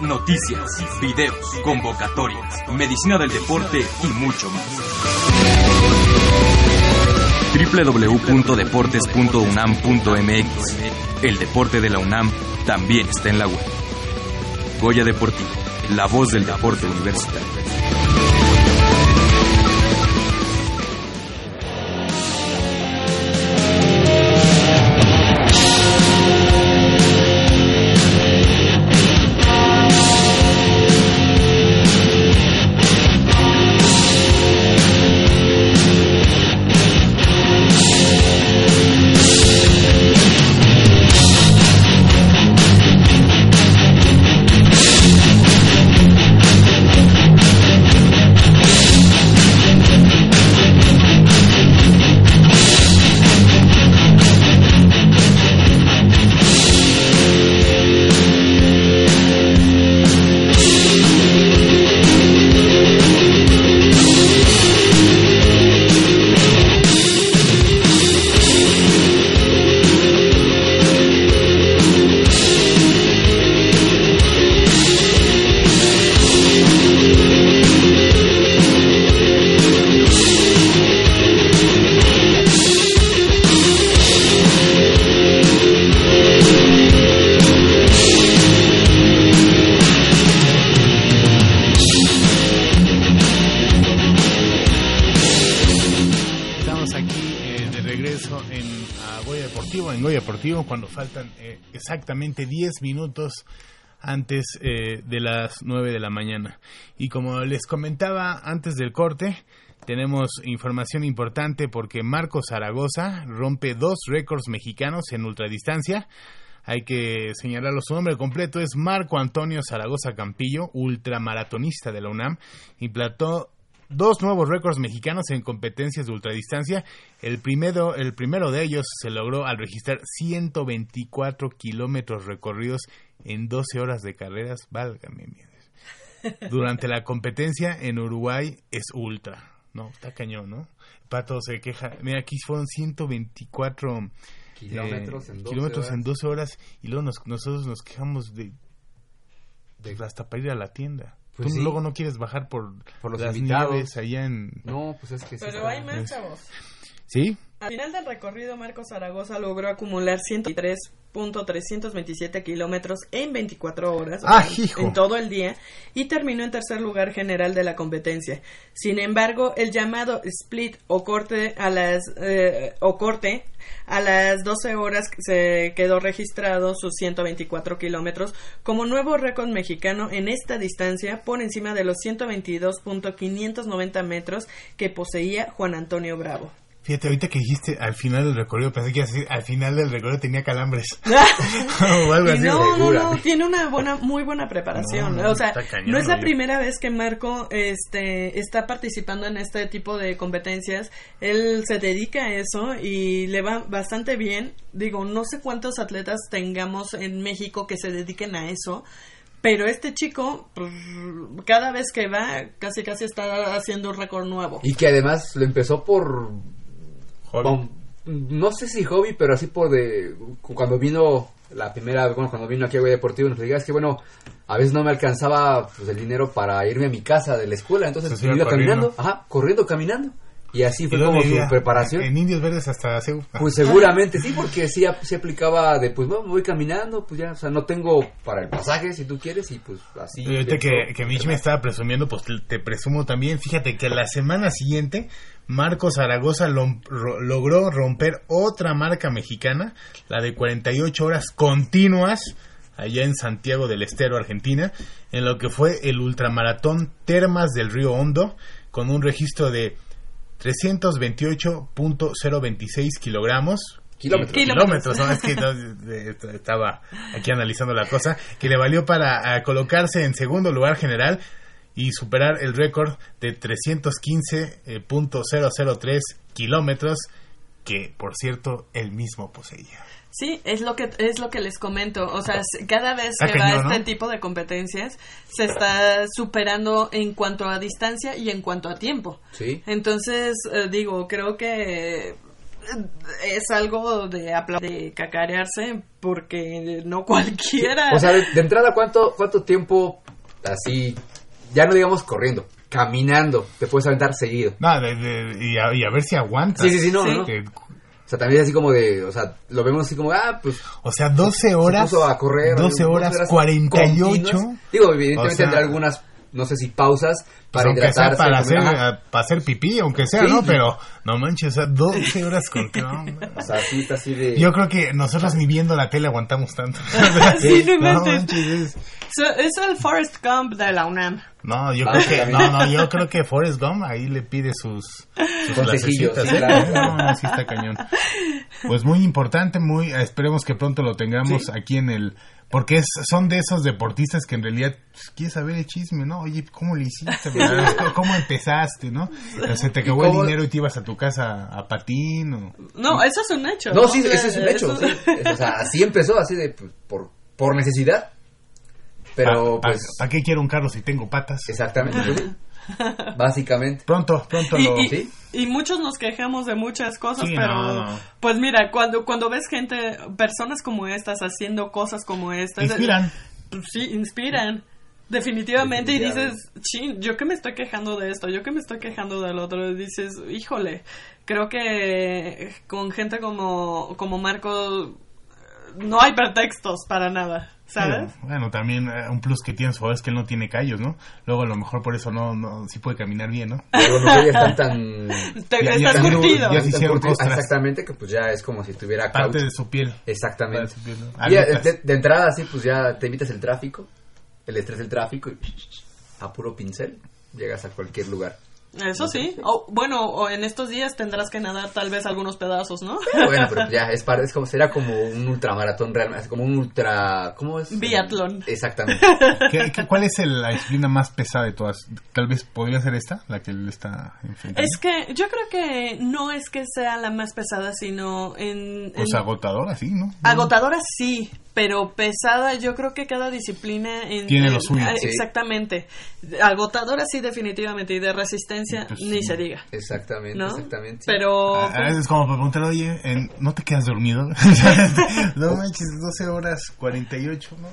Noticias, videos, convocatorias, medicina del deporte y mucho más. www.deportes.unam.mx El deporte de la UNAM también está en la web. Goya Deportivo, la voz del deporte universitario. 10 minutos antes eh, de las 9 de la mañana. Y como les comentaba antes del corte, tenemos información importante porque Marco Zaragoza rompe dos récords mexicanos en ultradistancia. Hay que señalarlo, su nombre completo es Marco Antonio Zaragoza Campillo, ultramaratonista de la UNAM, implantó dos nuevos récords mexicanos en competencias de ultradistancia. El primero, el primero de ellos se logró al registrar 124 kilómetros recorridos en 12 horas de carreras. Válgame. Durante la competencia en Uruguay es ultra. No, está cañón, ¿no? Pato se queja. Mira, aquí fueron 124 Kilómetros eh, en 12 kilómetros horas. en 12 horas y luego nos- nosotros nos quejamos de, de hasta para ir a la tienda. Pues Tú sí. luego no quieres bajar por, Por los las invitados. nieves allá en... No, pues es que sí Pero está- hay más, chavos. ¿Sí? Al final del recorrido, Marcos Zaragoza logró acumular 103.327 kilómetros en 24 horas, o ¡Ah, sea, hijo! en todo el día, y terminó en tercer lugar general de la competencia. Sin embargo, el llamado split o corte a las eh, o corte a las 12 horas se quedó registrado sus 124 kilómetros como nuevo récord mexicano en esta distancia por encima de los 122.590 metros que poseía Juan Antonio Bravo. Fíjate, ahorita que dijiste al final del recorrido, pensé que ibas a decir, al final del recorrido tenía calambres. o algo así. no, no, no, tiene una buena, muy buena preparación. No, no, o sea, está cañón, no es la primera vez que Marco este, está participando en este tipo de competencias. Él se dedica a eso y le va bastante bien. Digo, no sé cuántos atletas tengamos en México que se dediquen a eso. Pero este chico, pues, cada vez que va, casi casi está haciendo un récord nuevo. Y que además lo empezó por... Hobby. no sé si hobby, pero así por de... Cuando vino la primera, bueno, cuando vino aquí a Deportivo, nos diga, es que bueno, a veces no me alcanzaba pues, el dinero para irme a mi casa de la escuela, entonces Se iba corriendo. caminando, ajá, corriendo, caminando. Y así ¿Y fue como su preparación. En Indios Verdes hasta. Pues seguramente sí, porque sí se aplicaba de, pues, bueno, voy caminando, pues ya, o sea, no tengo para el pasaje si tú quieres y pues así. Y ahorita que, que Mitch me estaba presumiendo, pues te presumo también. Fíjate que la semana siguiente, Marco Zaragoza lo- ro- logró romper otra marca mexicana, la de 48 horas continuas, allá en Santiago del Estero, Argentina, en lo que fue el ultramaratón Termas del Río Hondo, con un registro de 328.026 kilogramos, Kilómetros. Kilómetros, ¿no? Es que no, estaba aquí analizando la cosa. Que le valió para colocarse en segundo lugar general y superar el récord de 315.003 kilómetros que, por cierto, él mismo poseía. Sí, es lo que es lo que les comento. O sea, cada vez que va este tipo de competencias, se está superando en cuanto a distancia y en cuanto a tiempo. Sí. Entonces, eh, digo, creo que eh, es algo de, apla- de cacarearse porque no cualquiera. O sea, de, de entrada, ¿cuánto, ¿cuánto tiempo así, ya no digamos corriendo, caminando, te puedes aventar seguido? No, de- de- y, a, y a ver si aguanta. Sí, sí, sí, no, no. Que- O sea, también es así como de, o sea, lo vemos así como, ah, pues... O sea, 12 horas. Se puso a correr. 12 digo, horas 48. continuas. Digo, evidentemente O sea, entre algunas, no sé si pausas Pues para sea hidratarse. para hacer, para hacer pipí, aunque sea, Sí, ¿no? sí. Pero no manches, o sea, 12 horas con O sea, sí está así de... Yo creo que nosotros ni viendo la tele aguantamos tanto. Sí, no no, manches, es- So- es el Forest Gump de la UNAM. no, yo Ah, creo que no, no, yo creo que Forrest Gump ahí le pide sus, sus clasecitas, ¿eh? claro. No, no, sí está cañón. Pues muy importante, muy esperemos que pronto lo tengamos Sí. aquí en el porque es, son de esos deportistas que en realidad pues, quieres saber el chisme, ¿no? Oye, ¿cómo le hiciste? ¿Cómo empezaste, no? O Se te acabó ¿Y el dinero y te ibas a tu casa a patín o... No, eso es un hecho. No, sí, O sea, ese es un hecho. eso- sí. Es- O sea, así empezó, así de, pues, por, por necesidad. Pero, ¿Para pues, qué quiero un carro si tengo patas? exactamente. Básicamente. Pronto, pronto y, lo... y- ¿Sí? y muchos nos quejamos de muchas cosas, Sí, pero no, no. pues mira, cuando cuando ves gente, personas como estas haciendo cosas como estas, Inspiran. sí, inspiran. Definitivamente, y dices, chin, yo que me estoy quejando de esto, yo que me estoy quejando del otro, y dices, híjole, creo que con gente como, como Marco no hay pretextos para nada, ¿sabes? Pero, bueno, también eh, un plus que tiene su favor es que él no tiene callos, ¿no? Luego a lo mejor por eso no, no sí puede caminar bien, ¿no? Ya están tan... Te- Ya- ya estás están- curtido. ya se tan hicieron curtidos, costras. Exactamente, que pues ya es como si tuviera Parte caucho. de su piel. Exactamente. De su piel, ¿no? Y ya, Aletas. de, de entrada, así, pues ya te evitas el tráfico, el estrés del tráfico, y a puro pincel llegas a cualquier lugar. Eso sí. O, bueno, o en estos días tendrás que nadar tal vez algunos pedazos, ¿no? Bueno, pero ya es, para, es como, será como un ultramaratón realmente, como un ultra, ¿cómo es? Biatlón. Exactamente. ¿Qué- qué- cuál es el- la disciplina más pesada de todas? Tal vez podría ser esta, la que él está enfrentando. Es que yo creo que no es que sea la más pesada, sino en... Pues en- agotadora, sí, ¿no? Agotadora sí, pero pesada yo creo que cada disciplina en, Tiene en- lo suyo. ah, Sí. Exactamente. Agotadora sí definitivamente y de resistencia Pues, ni sí. se diga. Exactamente, ¿No? exactamente. sí. Pero Ah, pues, es como preguntar, oye, en- ¿no te quedas dormido? no manches, 12 horas 48, ¿no?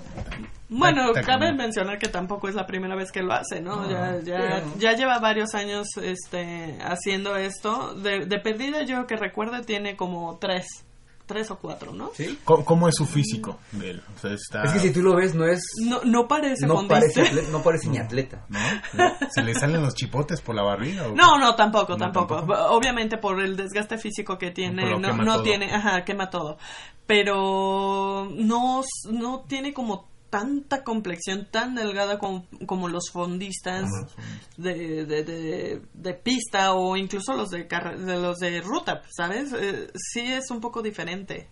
bueno, Está cabe mencionar que tampoco es la primera vez que lo hace, ¿no? Ya, ya, sí, ya lleva varios años este haciendo esto. De, de perdida yo que recuerde tiene como tres, tres o cuatro, ¿no? ¿Sí? ¿Cómo, cómo es su físico de él? O sea, está... Es que si tú lo ves, no es... No, no parece No parece, atle- no parece ni atleta. ¿No? ¿Se le salen los chipotes por la barriga? o No, no, tampoco, No, tampoco. tampoco. Obviamente por el desgaste físico que tiene, no, no todo. tiene, ajá, quema todo. Pero no, no tiene como tanta complexión tan delgada como, como los fondistas de, de, de, de pista o incluso los de, carre- de los de ruta, ¿sabes? Eh, sí es un poco diferente.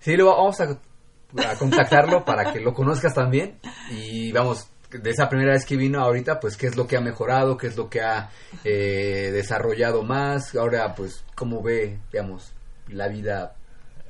Sí, lo vamos a, a contactarlo para que lo conozcas también. Y vamos, de esa primera vez que vino ahorita, pues qué es lo que ha mejorado, qué es lo que ha eh, desarrollado más. Ahora, pues, cómo ve, digamos, la vida.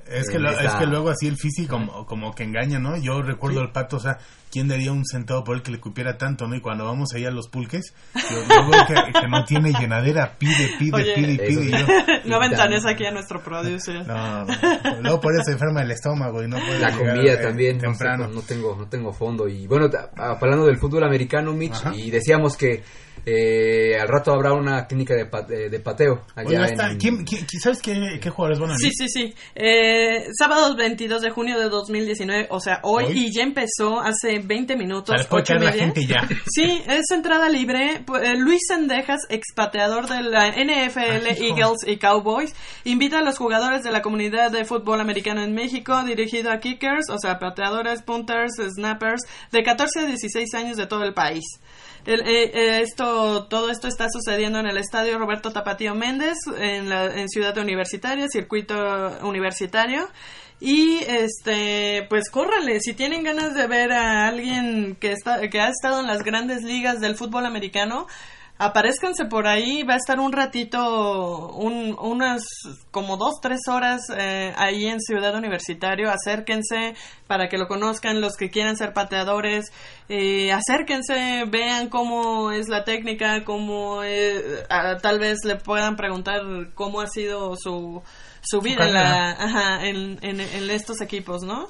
Es que, en lo- esta- es que luego así el físico como, como que engaña, ¿no? Yo recuerdo al pato, o sea, ¿quién daría un centavo por él que le cupiera tanto, no? Y cuando vamos ahí a los pulques, yo, yo veo que, que no tiene llenadera, pide, pide, Oye, pide pide. y yo, no ventanes aquí a nuestro producer. no, no, luego por eso se enferma el estómago y no puede La llegar, comida eh, también, no, sé, temprano. no tengo no tengo fondo. Y bueno, ah, hablando del fútbol americano, Mitch, Ajá. y decíamos que eh, al rato habrá una clínica de, pa- de, pateo allá Oiga, está- en- ¿quién- quién- ¿sabes qué, qué jugadores van a Sí, sí, sí. Eh, sábado 22 de junio de 2019, o sea, hoy, Hoy. y ya empezó hace 20 O minutos, ocho la media. gente ya. Sí, es entrada libre. Eh, Luis Sendejas, expateador de la NFL, Ah. Eagles y Cowboys, invita a los jugadores de la comunidad de fútbol americano en México, dirigido a kickers, o sea, pateadores, punters, snappers, de 14 a 16 años de todo el país. El, eh, eh, esto todo esto está sucediendo en el estadio Roberto Tapatío Méndez, en, la, en Ciudad Universitaria, circuito universitario. Y este, pues córranle, si tienen ganas de ver a alguien que está, que ha estado en las grandes ligas del fútbol americano, aparezcanse por ahí, va a estar un ratito, un, unas como dos, tres horas eh, ahí en Ciudad Universitario, acérquense para que lo conozcan los que quieran ser pateadores, eh, acérquense, vean cómo es la técnica, cómo eh, a- tal vez le puedan preguntar cómo ha sido su, su vida en, la, ajá, en, en, en estos equipos, ¿no?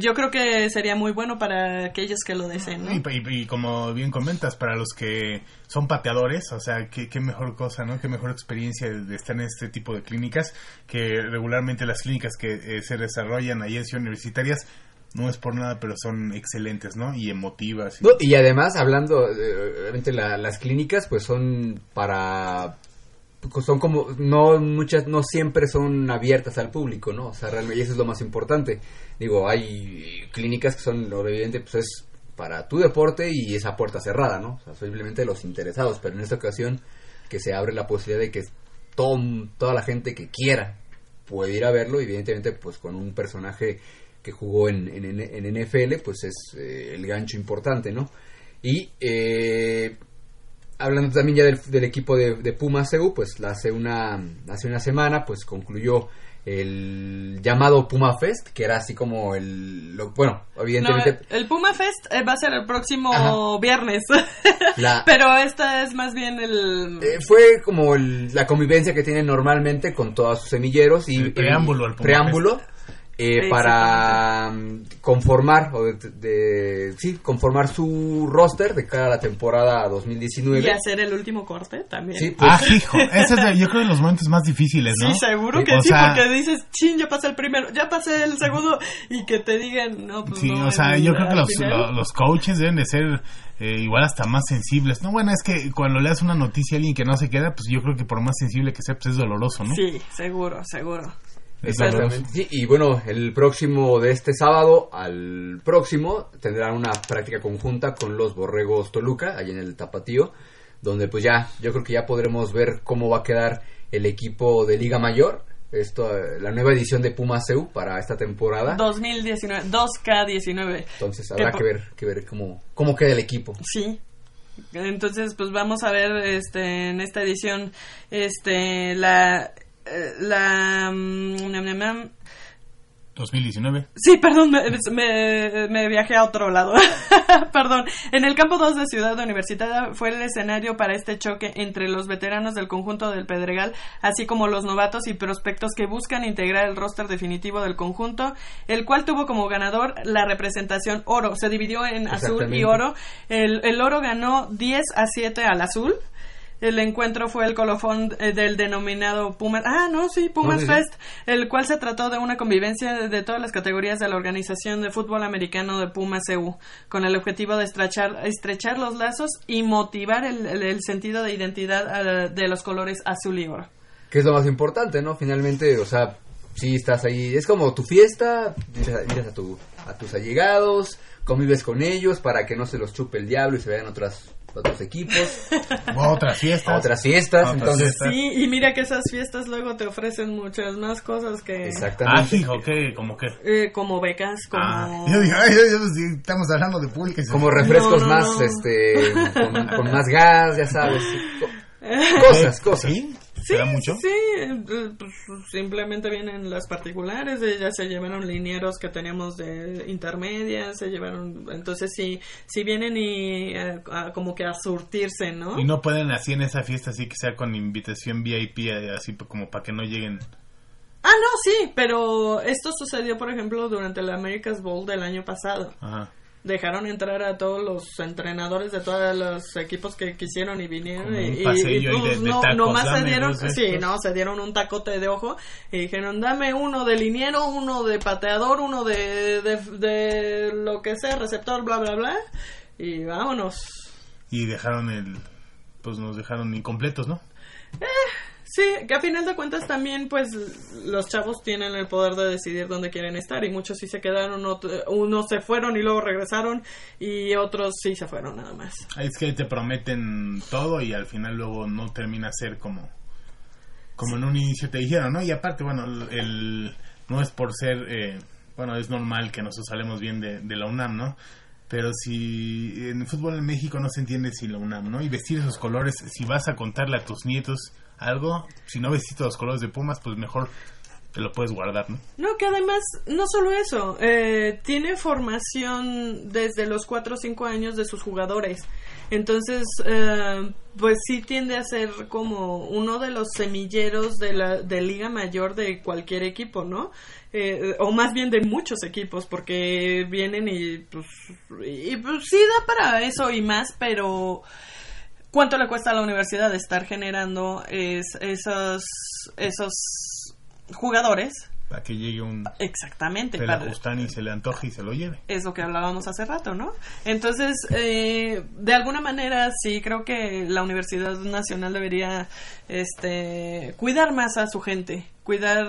Yo creo que sería muy bueno para aquellos que lo deseen, ¿no? Y, y- y como bien comentas, para los que son pateadores, o sea, qué, qué mejor cosa, ¿no? Qué mejor experiencia de estar en este tipo de clínicas, que regularmente las clínicas que eh, se desarrollan ahí en ciudades universitarias, no es por nada, pero son excelentes, ¿no? Y emotivas. No, y además, hablando, eh, obviamente la- las clínicas pues son para... pues, son como, no muchas, no siempre son abiertas al público, ¿no? O sea, realmente, y eso es lo más importante. Digo, hay clínicas que son, obviamente, pues es para tu deporte y esa puerta cerrada, ¿no? O sea, simplemente los interesados, pero en esta ocasión que se abre la posibilidad de que todo, toda la gente que quiera puede ir a verlo, evidentemente pues con un personaje que jugó en, en, en NFL, pues es eh, el gancho importante, ¿no? Y eh, hablando también ya del, del equipo de, de Puma CEU, pues la hace una, hace una semana, pues concluyó el llamado Puma Fest, que era así como el, lo- bueno, No, evidentemente el Puma Fest eh, va a ser el próximo Ajá. viernes. La- Pero esta es más bien el. Eh, fue como el- la convivencia que tienen normalmente con todos sus semilleros y El preámbulo al Puma preámbulo eh, para conformar o de, de- sí conformar su roster de cara a la temporada 2019 Y hacer el último corte también. Sí, pues- Ah, hijo, ese es yo creo de los momentos más difíciles, ¿no? Sí, seguro que O sí, sea, porque dices, chin, ya pasé el primero, ya pasé el segundo, y que te digan, no, pues Sí, no, o sea, yo creo que los, lo- los coaches deben de ser eh, igual hasta más sensibles. No, bueno, es que cuando le das una noticia a alguien que no se queda, pues yo creo que por más sensible que sea, pues es doloroso, ¿no? Sí, seguro, seguro. Exactamente. Sí, y bueno, el próximo de este sábado al próximo tendrán una práctica conjunta con los Borregos Toluca, allí en el Tapatío, donde pues ya, yo creo que ya podremos ver cómo va a quedar el equipo de Liga Mayor, esto, eh, la nueva edición de Puma CEU para esta temporada. 2019, 2K19. Entonces habrá po- que ver, que ver cómo, cómo queda el equipo. Sí. Entonces, pues vamos a ver este en esta edición este la la mm, nam, nam. 2019. Sí, perdón, me, me, me viajé a otro lado. perdón. En el campo 2 de Ciudad Universitaria fue el escenario para este choque entre los veteranos del conjunto del Pedregal, así como los novatos y prospectos que buscan integrar el roster definitivo del conjunto, el cual tuvo como ganador la representación oro. Se dividió en azul y oro. El, el oro ganó 10 a 7 al azul. El encuentro fue el colofón eh, del denominado Pumas. Ah, no, sí, Pumas No. Fest, el cual se trató de una convivencia de, todas las categorías de la organización de fútbol americano de Pumas EU, con el objetivo de estrechar, estrechar los lazos y motivar el, el- el sentido de identidad eh, de los colores azul y oro. Que es lo más importante, ¿no? Finalmente, o sea, si estás ahí, es como tu fiesta, miras, a, tu, a tus allegados, convives con ellos para que no se los chupe el diablo y se vayan otras, otros equipos. O otras fiestas. Otras fiestas, Otras entonces... fiestas. Sí, y mira que esas fiestas luego te ofrecen muchas más cosas que... Ah, Exactamente. hijo, ¿qué? ¿Cómo qué? eh, como becas, como... Ah, yo dije, ay, yo- yo- sí, estamos hablando de públicas. Como refrescos No, no, más, no. este, con, con más gas, ya sabes. co- Cosas, cosas. ¿Sí? Sí, ¿Será mucho? sí, pues, simplemente vienen las particulares, ya se llevaron linieros que teníamos de intermedias, se llevaron, entonces sí, sí vienen y eh, a- como que a surtirse, ¿no? Y no pueden así en esa fiesta, así que sea con invitación VIP, eh, así como para que no lleguen. Ah, no, sí, pero esto sucedió, por ejemplo, durante el America's Bowl del año pasado. Ajá. Dejaron entrar a todos los entrenadores de todos los equipos que quisieron y vinieron y, y- de- pues, de no, tacos, nomás se dieron, de sí, estos. no, se dieron un tacote de ojo y dijeron, dame uno de liniero, uno de pateador, uno de, de, de lo que sea, receptor, bla, bla, bla, y vámonos. Y dejaron el. Pues nos dejaron incompletos, ¿no? Sí, que a final de cuentas también, pues, los chavos tienen el poder de decidir dónde quieren estar y muchos sí se quedaron, unos se fueron y luego regresaron y otros sí se fueron nada más. Es que te prometen todo y al final luego no termina ser como como en un inicio te dijeron, ¿no? Y aparte, bueno, el, no es por ser, eh, bueno, es normal que nosotros salemos bien de, de la UNAM, ¿no? Pero si en el fútbol en México no se entiende sin la UNAM, ¿no? Y vestir esos colores, si vas a contarle a tus nietos algo, si no vestiste los colores de Pumas, pues mejor te lo puedes guardar, ¿no? No, que además, no solo eso, eh, tiene formación desde los 4 o 5 años de sus jugadores. Entonces, eh, pues sí tiende a ser como uno de los semilleros de la de Liga Mayor de cualquier equipo, ¿no? Eh, o más bien de muchos equipos, porque vienen y pues, y pues sí da para eso y más, pero ¿cuánto le cuesta a la universidad estar generando es, esos, esos jugadores? Para que llegue un Exactamente. para- pelajustán y se le antoje y se lo lleve. es lo que hablábamos hace rato, ¿no? Entonces, eh, de alguna manera, sí creo que la Universidad Nacional debería este, cuidar más a su gente, cuidar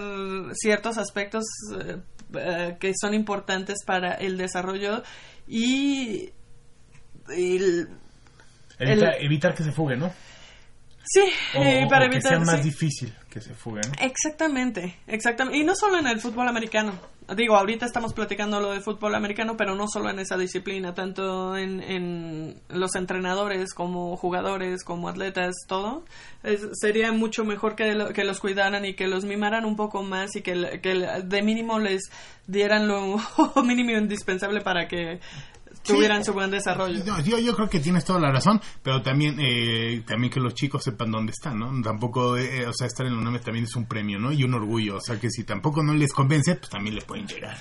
ciertos aspectos eh, eh, que son importantes para el desarrollo y el- Evitar, el- evitar que se fugue, ¿no? sí, O, eh, o para que evitar sea más sí. difícil que se fugue, ¿no? Exactamente, exactamente. Y no solo en el fútbol americano. Digo, ahorita estamos platicando lo de fútbol americano, pero no solo en esa disciplina, tanto en, en los entrenadores como jugadores, como atletas, todo. Es- sería mucho mejor que, lo- que los cuidaran y que los mimaran un poco más y que, que de mínimo les dieran lo mínimo indispensable para que tuvieran su buen desarrollo. No, yo, yo creo que tienes toda la razón, pero también eh, también que los chicos sepan dónde están, ¿no? Tampoco, eh, o sea, estar en la UNAM también es un premio, ¿no? Y un orgullo, o sea, que si tampoco no les convence, pues también le pueden llegar.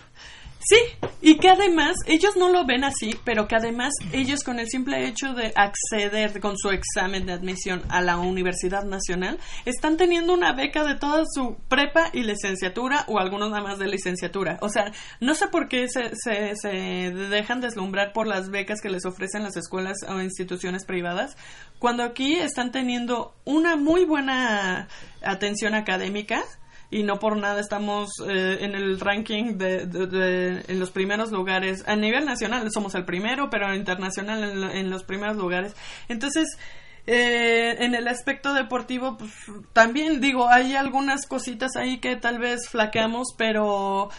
Sí, y que además ellos no lo ven así, pero que además ellos con el simple hecho de acceder con su examen de admisión a la Universidad Nacional están teniendo una beca de toda su prepa y licenciatura o algunos nada más de licenciatura. O sea, no sé por qué se, se, se dejan deslumbrar por las becas que les ofrecen las escuelas o instituciones privadas, cuando aquí están teniendo una muy buena atención académica y no por nada estamos eh, en el ranking de, en los primeros lugares a nivel nacional somos el primero pero internacional en los primeros lugares entonces eh, en el aspecto deportivo pues, también digo hay algunas cositas ahí que tal vez flaqueamos pero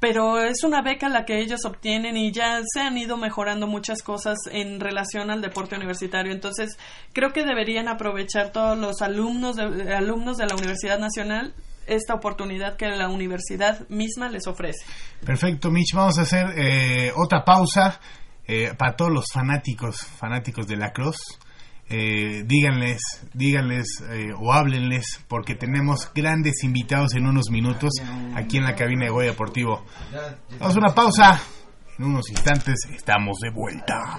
pero es una beca la que ellos obtienen y ya se han ido mejorando muchas cosas en relación al deporte universitario. Entonces, creo que deberían aprovechar todos los alumnos de, alumnos de la Universidad Nacional esta oportunidad que la universidad misma les ofrece. Perfecto, Mitch, vamos a hacer eh, otra pausa eh, para todos los fanáticos, fanáticos de la Cruz. Eh, díganles, díganles eh, o háblenles porque tenemos grandes invitados en unos minutos aquí en la cabina de Goya Deportivo. Vamos a una pausa. En unos instantes estamos de vuelta.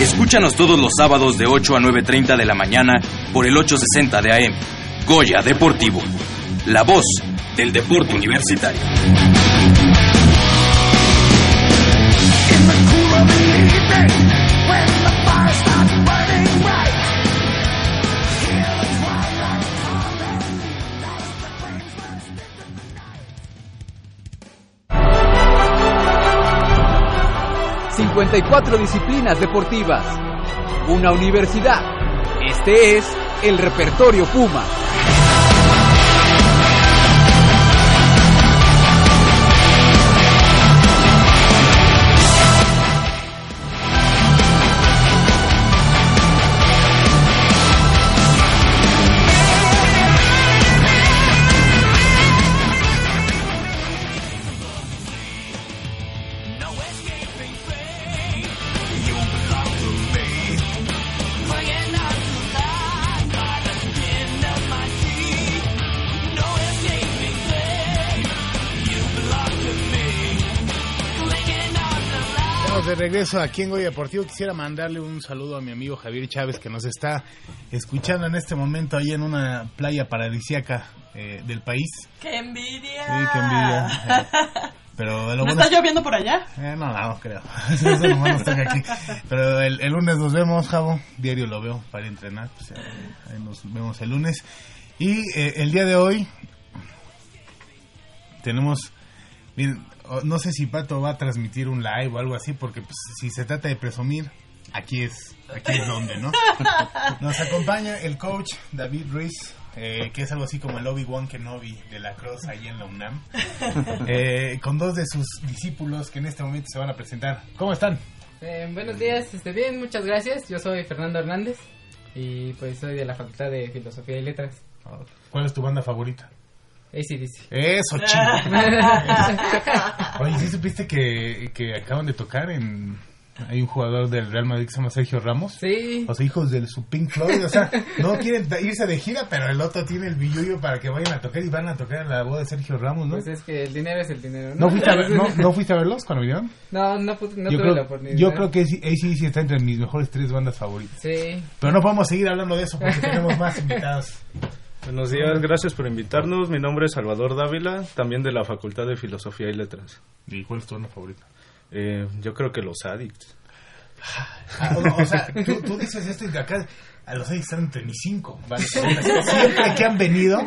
Escúchanos todos los sábados de 8 a 9.30 de la mañana por el 860 de AM. Goya Deportivo. La voz del deporte universitario. ...54 disciplinas deportivas... ...una universidad... ...este es el repertorio Puma. De regreso aquí en Goya Deportivo. Quisiera mandarle un saludo a mi amigo Javier Chávez que nos está escuchando en este momento ahí en una playa paradisíaca eh, del país. ¡Qué envidia! Sí, qué envidia. Eh, pero lo ¿No bueno está es- lloviendo por allá? Eh, no, no, no creo. Eso aquí. Pero el, el lunes nos vemos, Javo. Diario lo veo para entrenar. Pues, eh, ahí nos vemos el lunes. Y eh, el día de hoy tenemos... miren, no sé si Pato va a transmitir un live o algo así, porque pues, si se trata de presumir, aquí es, aquí es donde, ¿no? Nos acompaña el coach David Ruiz, eh, que es algo así como el Obi-Wan Kenobi de la Cross ahí en la UNAM, eh, con dos de sus discípulos que en este momento se van a presentar. ¿Cómo están? Eh, buenos días, este, bien, muchas gracias. Yo soy Fernando Hernández y pues soy de la Facultad de Filosofía y Letras. ¿Cuál es tu banda favorita? ACDC. Eso, chico. Oye, ¿sí supiste que, que acaban de tocar en... Hay un jugador del Real Madrid que se llama Sergio Ramos. Sí. O sea, hijos del su Pink Floyd. O sea, no quieren irse de gira, pero el otro tiene el billullo para que vayan a tocar y van a tocar en la boda de Sergio Ramos, ¿no? Pues es que el dinero es el dinero. ¿No fuiste, a ver- no, ¿No fuiste a verlos cuando vinieron? No, no, yo, tuve la oportunidad. yo creo que ACDC está entre mis mejores tres bandas favoritas. Sí. Pero no podemos seguir hablando de eso porque tenemos más invitados. Buenos días, gracias por invitarnos. Mi nombre es Salvador Dávila, también de la Facultad de Filosofía y Letras. ¿Y cuál es tu banda favorita? Eh, yo creo que los Addicts. Ah, o, o sea, tú, tú dices esto y de acá a los seis están entre mis cinco. ¿vale? Siempre que han venido,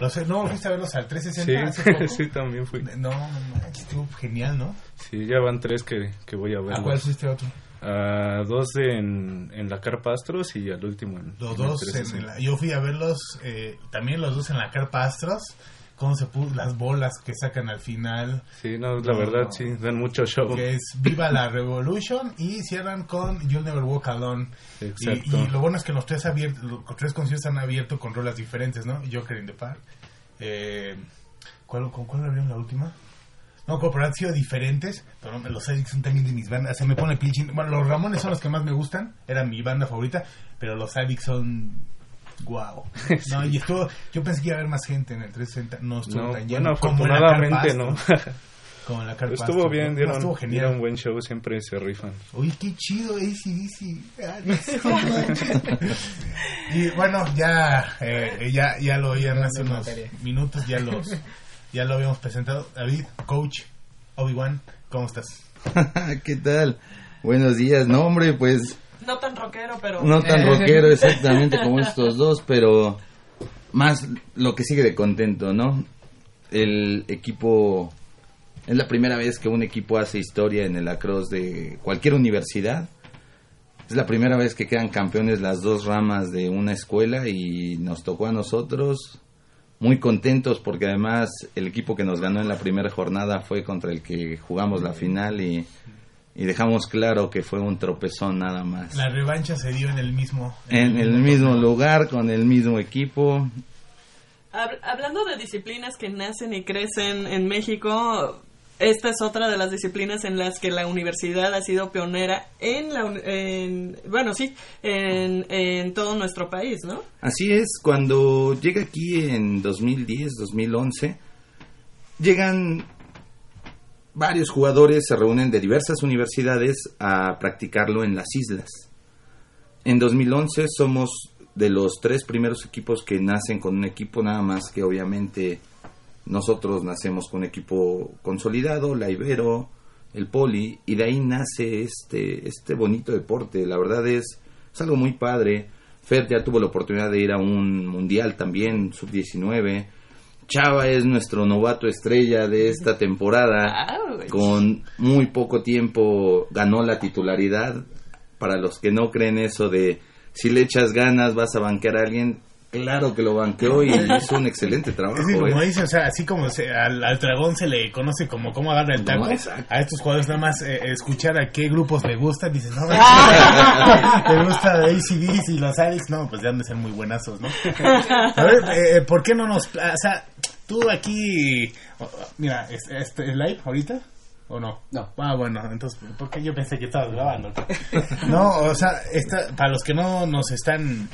los, no fuiste a verlos al 360 hace poco. Sí, sí, también fui. No, no, estuvo genial, ¿no? Sí, ya van tres que, que voy a ver. ¿A cuál fuiste otro? A dos en, en la Carpa Astros y al último en Los en el dos, en 360. la- yo fui a verlos, eh, también los dos en la Carpa Astros, cómo se puso, las bolas que sacan al final. Sí, no, la No, verdad no. sí, dan mucho show. Que es Viva la Revolution y cierran con You'll Never Walk Alone. Y, Exacto. y lo bueno es que los tres, abiertos, los tres conciertos han abierto con rolas diferentes, ¿no? Joker in the Park. Eh, ¿cuál, ¿Con cuál abrieron la última? No, pero han sido diferentes, pero los Addicts son también de mis bandas. Se me pone piel chin- Bueno, los Ramones son los que más me gustan, era mi banda favorita, pero los Addicts son... Guau. No, y estuvo, yo pensé que iba a haber más gente en el 360, no estuvo No, tan lleno bueno, como en la afortunadamente no. Como en la Carpa Estuvo bien, ¿no? dieron, No, estuvo genial. dieron buen show, siempre se rifan. Oye, qué chido ACDC. Y bueno, ya, eh, ya, ya lo oían hace unos materia. minutos, ya los, ya lo habíamos presentado. David, coach, Obi-Wan, ¿cómo estás? ¿Qué tal? Buenos días. No, hombre, pues No tan rockero, pero... no tan rockero exactamente como estos dos, pero más lo que sigue de contento, ¿no? El equipo es la primera vez que un equipo hace historia en el lacrosse de cualquier universidad. Es la primera vez que quedan campeones las dos ramas de una escuela y nos tocó a nosotros muy contentos porque además el equipo que nos ganó en la primera jornada fue contra el que jugamos la final y, y dejamos claro que fue un tropezón nada más. La revancha se dio en el mismo... En el mismo lugar, con el mismo equipo. Hab- Hablando de disciplinas que nacen y crecen en México, esta es otra de las disciplinas en las que la universidad ha sido pionera en la, en, bueno, sí, en, en todo nuestro país, ¿no? Así es, cuando llega aquí en 2010, 2011, llegan varios jugadores, se reúnen de diversas universidades a practicarlo en las islas. En 2011 somos de los tres primeros equipos que nacen con un equipo nada más que obviamente nosotros nacemos con un equipo consolidado, la Ibero, el Poli, y de ahí nace este, este bonito deporte. La verdad es, es algo muy padre. Fer ya tuvo la oportunidad de ir a un mundial también, sub-19. Chava es nuestro novato estrella de esta temporada. Con muy poco tiempo ganó la titularidad. Para los que no creen eso de si le echas ganas, vas a banquear a alguien, claro que lo banqueó y hizo un excelente trabajo. Es que como ¿eh? dice, o sea, así como se- al, al dragón se le conoce como cómo agarra el taco, No, a estos jugadores nada más eh, escuchar a qué grupos le gustan, dices, no, te gusta ACDs y los Alex, no, pues ya han de ser muy buenazos, ¿no? A ver, eh, ¿por qué no nos, o sea, tú aquí, oh, mira, ¿es, es live ahorita? ¿O no? No. Ah, bueno, entonces, ¿por qué yo pensé que estabas grabando? No, o sea, esta, para los que no nos están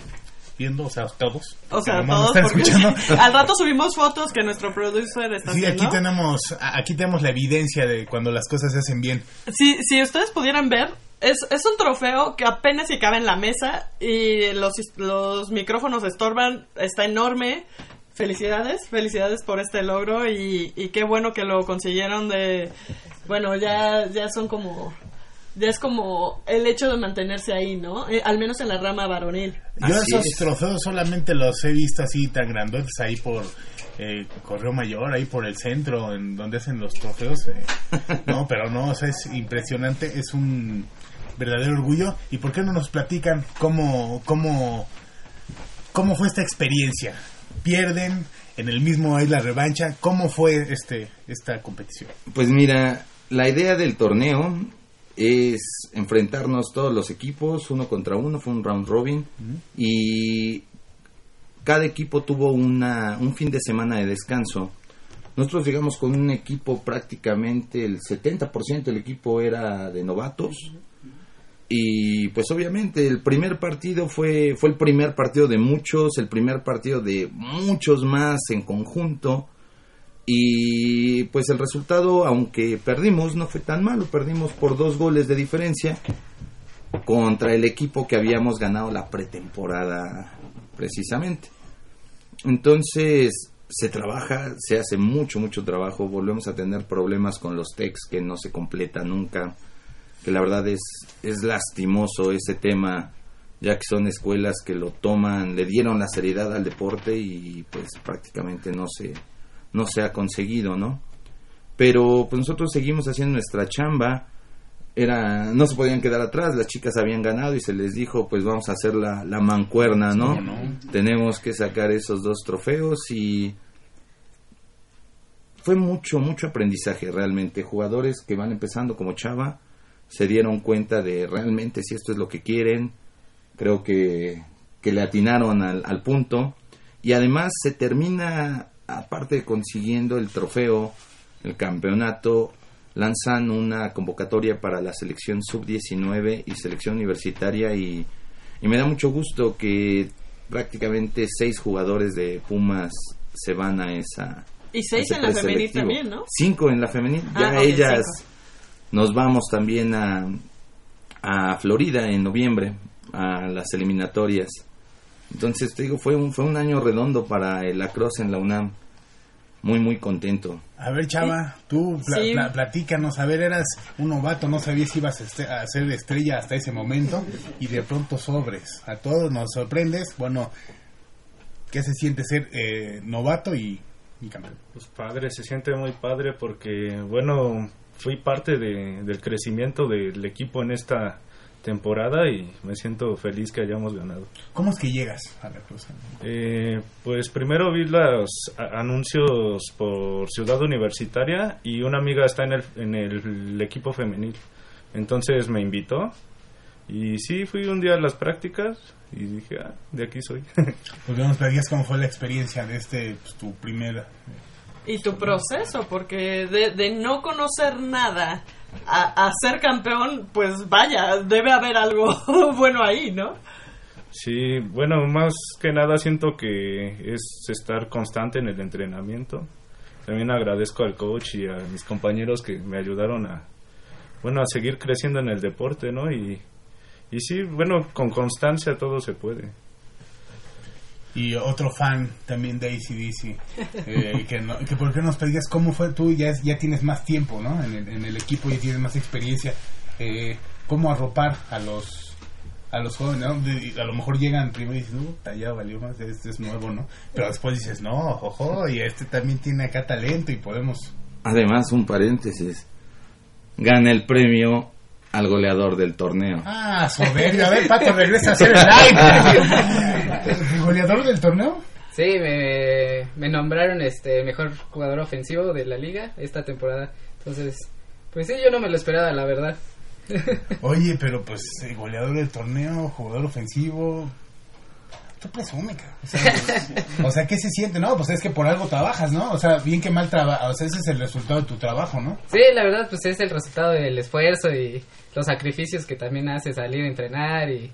viendo, o sea, todos. O sea, nomás nos todos, están escuchando. al rato subimos fotos que nuestro producer está Sí, haciendo. aquí tenemos, aquí tenemos la evidencia de cuando las cosas se hacen bien. Si, si ustedes pudieran ver, es, es un trofeo que apenas si cabe en la mesa y los, los micrófonos estorban, está enorme. Felicidades, felicidades por este logro y, y qué bueno que lo consiguieron de... Bueno, ya, ya son como... Ya es como el hecho de mantenerse ahí, ¿no? Eh, al menos en la rama varonil. Yo esos trofeos solamente los he visto así tan grandotes ahí por eh, Correo Mayor, ahí por el centro, en donde hacen los trofeos. eh. No, pero no, o sea, es impresionante, es un verdadero orgullo. ¿Y por qué no nos platican cómo, cómo, cómo fue esta experiencia? Pierden en el mismo hay la revancha. ¿Cómo fue este esta competición? Pues mira, la idea del torneo es enfrentarnos todos los equipos uno contra uno, fue un round robin y cada equipo tuvo una, un fin de semana de descanso. Nosotros llegamos con un equipo prácticamente el 70% del equipo era de novatos y pues obviamente el primer partido fue fue el primer partido de muchos, el primer partido de muchos más en conjunto. Y pues el resultado, aunque perdimos, no fue tan malo. Perdimos por dos goles de diferencia contra el equipo que habíamos ganado la pretemporada precisamente. Entonces se trabaja, se hace mucho, mucho trabajo. Volvemos a tener problemas con los techs que no se completan nunca. Que la verdad es, es lastimoso ese tema, ya que son escuelas que lo toman, le dieron la seriedad al deporte y pues prácticamente no se, no se ha conseguido, ¿no? Pero pues nosotros seguimos haciendo nuestra chamba. Era, no se podían quedar atrás, las chicas habían ganado y se les dijo, pues vamos a hacer la, la mancuerna, ¿no? Tenemos que sacar esos dos trofeos y fue mucho, mucho aprendizaje realmente. Jugadores que van empezando como Chava se dieron cuenta de realmente si esto es lo que quieren. Creo que, que le atinaron al, al punto. Y además se termina, aparte de consiguiendo el trofeo, el campeonato, lanzan una convocatoria para la selección sub-19 y selección universitaria y, y me da mucho gusto que prácticamente seis jugadores de Pumas se van a esa Y seis en la femenil también, ¿no? Cinco en la femenil. Ah, ya ellas cinco. nos vamos también a, a Florida en noviembre a las eliminatorias. Entonces te digo, fue un, fue un año redondo para el lacrosse en la UNAM. Muy, muy contento. A ver, Chava, tú pla- Sí. pla- platícanos. A ver, eras un novato, no sabías si ibas a, este- a ser estrella hasta ese momento y de pronto sobres. A todos nos sorprendes. Bueno, ¿qué se siente ser eh, novato y, y campeón? Pues padre, se siente muy padre porque, bueno, fui parte de- del crecimiento del equipo en esta temporada y me siento feliz que hayamos ganado. ¿Cómo es que llegas a la cruz? Eh, pues primero vi los anuncios por Ciudad Universitaria y una amiga está en el, en el equipo femenil. Entonces me invitó y sí, fui un día a las prácticas y dije, ah, de aquí soy. Pues nos platicas cómo fue la experiencia de este, pues, tu primer... Y tu proceso, porque de, de no conocer nada a, a ser campeón, pues vaya, debe haber algo bueno ahí, ¿no? Sí, bueno, más que nada siento que es estar constante en el entrenamiento. También agradezco al coach y a mis compañeros que me ayudaron a, bueno, a seguir creciendo en el deporte, ¿no? Y, y sí, bueno, con constancia todo se puede. Y otro fan también de ACDC. Eh, que, no- que por qué nos platicas cómo fue tú, ya, ya tienes más tiempo, ¿no? En el, en el equipo ya tienes más experiencia. Eh, ¿Cómo arropar a los a los jóvenes? ¿no? A lo mejor llegan primero y dicen, uh, ya valió más, este es nuevo, ¿no? Pero después dices, no, ojo, y este también tiene acá talento y podemos... Además, un paréntesis. Gana el premio al goleador del torneo. Ah, soberbio. A ver, Pato, regresa a hacer el live. ¿El goleador del torneo? Sí, me, me nombraron este mejor jugador ofensivo de la liga esta temporada. Entonces, pues sí, yo no me lo esperaba, la verdad. Oye, pero pues el goleador del torneo, jugador ofensivo. Tú presume, cabrón. o sea, o sea, ¿qué se siente? No, pues es que por algo trabajas, ¿no? O sea, bien que mal trabajas, o sea, ese es el resultado de tu trabajo, ¿no? Sí, la verdad, pues es el resultado del esfuerzo y los sacrificios que también hace salir a entrenar y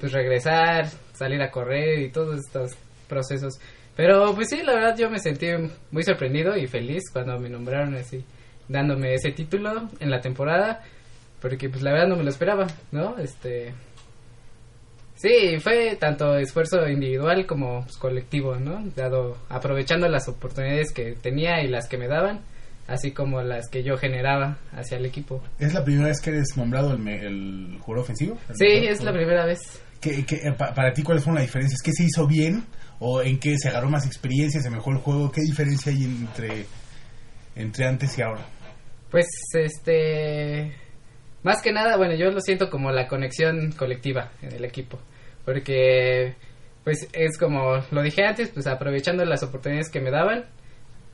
pues regresar, salir a correr y todos estos procesos. Pero pues sí, la verdad yo me sentí muy sorprendido y feliz cuando me nombraron así, dándome ese título en la temporada, porque pues la verdad no me lo esperaba, ¿no? Este Sí, fue tanto esfuerzo individual como pues, colectivo, ¿no? Dado aprovechando las oportunidades que tenía y las que me daban, así como las que yo generaba hacia el equipo. ¿Es la primera vez que eres nombrado el, me- el jugador ofensivo? ¿El Sí, es la primera vez. ¿Qué, qué- pa- para ti, ¿cuáles fueron las diferencias? ¿Qué se hizo bien? ¿O en qué se agarró más experiencia, se mejoró el juego? ¿Qué diferencia hay entre, entre antes y ahora? Pues este más que nada, bueno, yo lo siento como la conexión colectiva en el equipo, porque pues es como lo dije antes, pues aprovechando las oportunidades que me daban,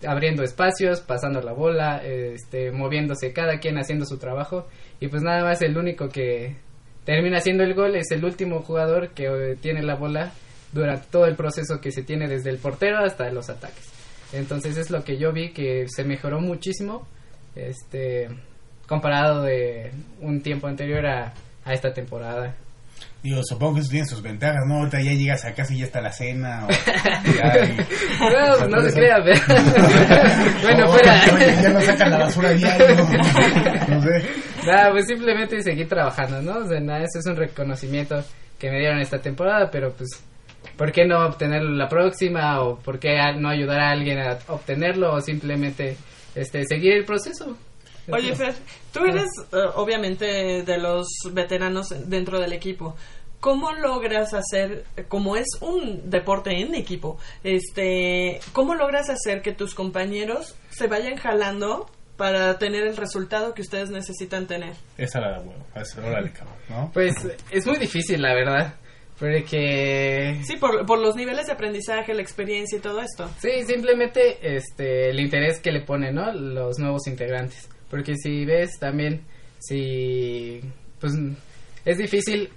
abriendo espacios, pasando la bola, este moviéndose cada quien haciendo su trabajo y pues nada más el único que termina haciendo el gol es el último jugador que eh, tiene la bola durante todo el proceso que se tiene desde el portero hasta los ataques. Entonces es lo que yo vi que se mejoró muchísimo este comparado de un tiempo anterior a, a esta temporada. Digo, supongo que eso tiene sus ventajas, ¿no? Ahorita ya llegas a casa y ya está la cena. O, ya, y- No, no se crean, pero- bueno, O, fuera. oye, ya no sacan la basura diario. No sé. Nada, pues simplemente seguir trabajando, ¿no? O sea, nada, eso es un reconocimiento que me dieron esta temporada, pero pues, ¿por qué no obtenerlo la próxima? ¿O por qué no ayudar a alguien a obtenerlo? O simplemente este, seguir el proceso. Oye, Fer, tú eres eh, obviamente de los veteranos dentro del equipo. ¿Cómo logras hacer, como es un deporte en equipo, este, cómo logras hacer que tus compañeros se vayan jalando para tener el resultado que ustedes necesitan tener? Esa la da huevo. Esa, Órale, cabrón, ¿no? Pues es muy difícil, la verdad. Porque Sí, por, por los niveles de aprendizaje, la experiencia y todo esto. Sí, simplemente este el interés que le ponen, ¿no? Los nuevos integrantes. Porque si ves también si pues es difícil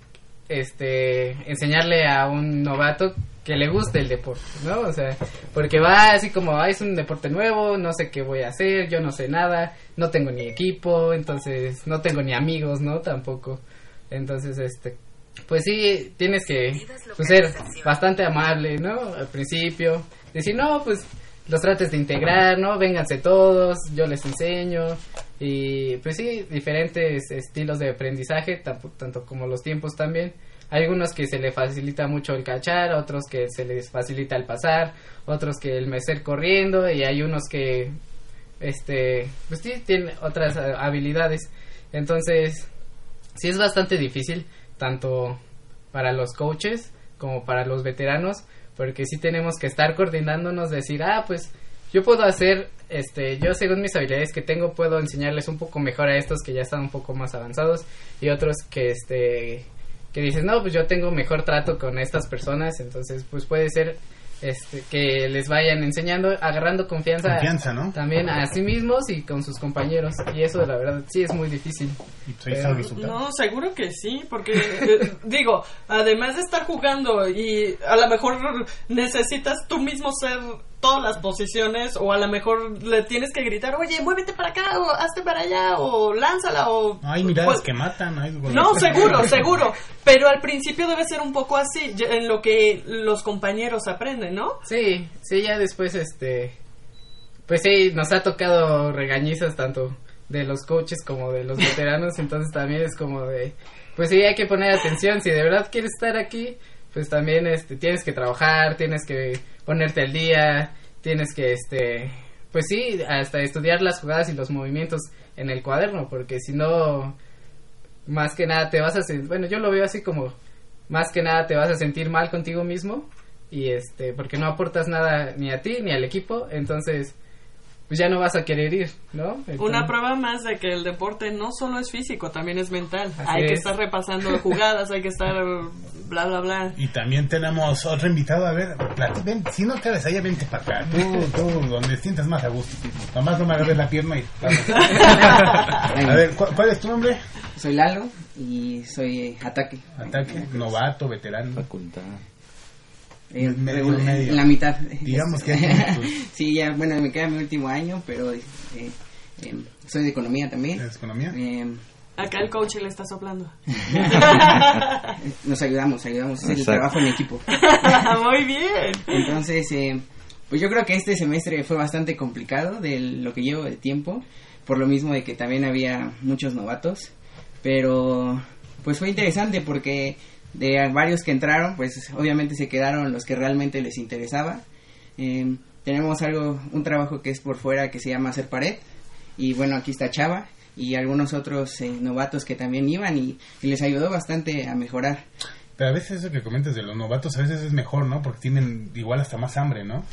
este enseñarle a un novato que le guste el deporte, ¿no? O sea, porque va así como, ah, es un deporte nuevo, no sé qué voy a hacer, yo no sé nada, no tengo ni equipo, entonces no tengo ni amigos, ¿no? Tampoco. Entonces, este, pues sí, tienes que pues, ser bastante amable, ¿no? Al principio, decir, no, pues los trates de integrar, ¿no? Vénganse todos, yo les enseño. Y pues sí, diferentes estilos de aprendizaje, tanto como los tiempos también. Hay algunos que se les facilita mucho el cachar, otros que se les facilita el pasar, otros que el mecer corriendo y hay unos que, este, pues sí, tienen otras habilidades. Entonces, sí es bastante difícil, tanto para los coaches como para los veteranos, porque sí tenemos que estar coordinándonos, decir, ah, pues yo puedo hacer, este, yo según mis habilidades que tengo, puedo enseñarles un poco mejor a estos que ya están un poco más avanzados y otros que, este, que dices, no, pues yo tengo mejor trato con estas personas, entonces, pues puede ser, este, que les vayan enseñando, agarrando confianza, Confianza, ¿no? también a sí mismos y con sus compañeros, y eso la verdad sí es muy difícil. resultado. No, seguro que sí, porque eh, digo, además de estar jugando y a lo mejor necesitas tú mismo ser todas las posiciones o a lo mejor le tienes que gritar, oye, muévete para acá o hazte para allá o lánzala o... Hay miradas Pues, que matan. hay- no, seguro, seguro. Pero al principio debe ser un poco así, en lo que los compañeros aprenden, ¿no? Sí, sí, ya después, este, pues sí, nos ha tocado regañizas tanto de los coaches como de los veteranos, entonces también es como de, pues sí, hay que poner atención, si de verdad quieres estar aquí, pues también, este, tienes que trabajar, tienes que ponerte al día, tienes que, este, pues sí, hasta estudiar las jugadas y los movimientos en el cuaderno, porque si no, más que nada te vas a sentir, bueno, yo lo veo así como, más que nada te vas a sentir mal contigo mismo y este porque no aportas nada ni a ti ni al equipo entonces pues ya no vas a querer ir, ¿no? Una prueba más de que el deporte no solo es físico, también es mental. hay que es. estar repasando jugadas, hay que estar bla, bla, bla. Y también tenemos otro invitado. A ver, ven, si no cabes allá, vente para acá. Tú, tú, donde sientas más a gusto. Nomás no me agarres la pierna y... a ver, ¿cu- ¿cuál es tu nombre? Soy Lalo y soy eh, ataque. Ataque, novato, veterano. Facultad. Eh. En la mitad. Digamos que tienes sí, ya, bueno, me queda mi último año, pero eh, eh, soy de economía también. ¿Es economía? Eh, Acá el coach le está soplando. nos ayudamos, ayudamos, es el trabajo en equipo. Muy bien. Entonces, eh, pues yo creo que este semestre fue bastante complicado de lo que llevo de tiempo, por lo mismo de que también había muchos novatos, pero pues fue interesante porque de varios que entraron, pues obviamente se quedaron los que realmente les interesaba. Eh, tenemos algo, un trabajo que es por fuera que se llama hacer pared, y bueno, aquí está Chava y algunos otros eh, novatos que también iban y, y les ayudó bastante a mejorar. Pero a veces eso que comentas de los novatos, a veces es mejor, ¿no? Porque tienen igual hasta más hambre, ¿no?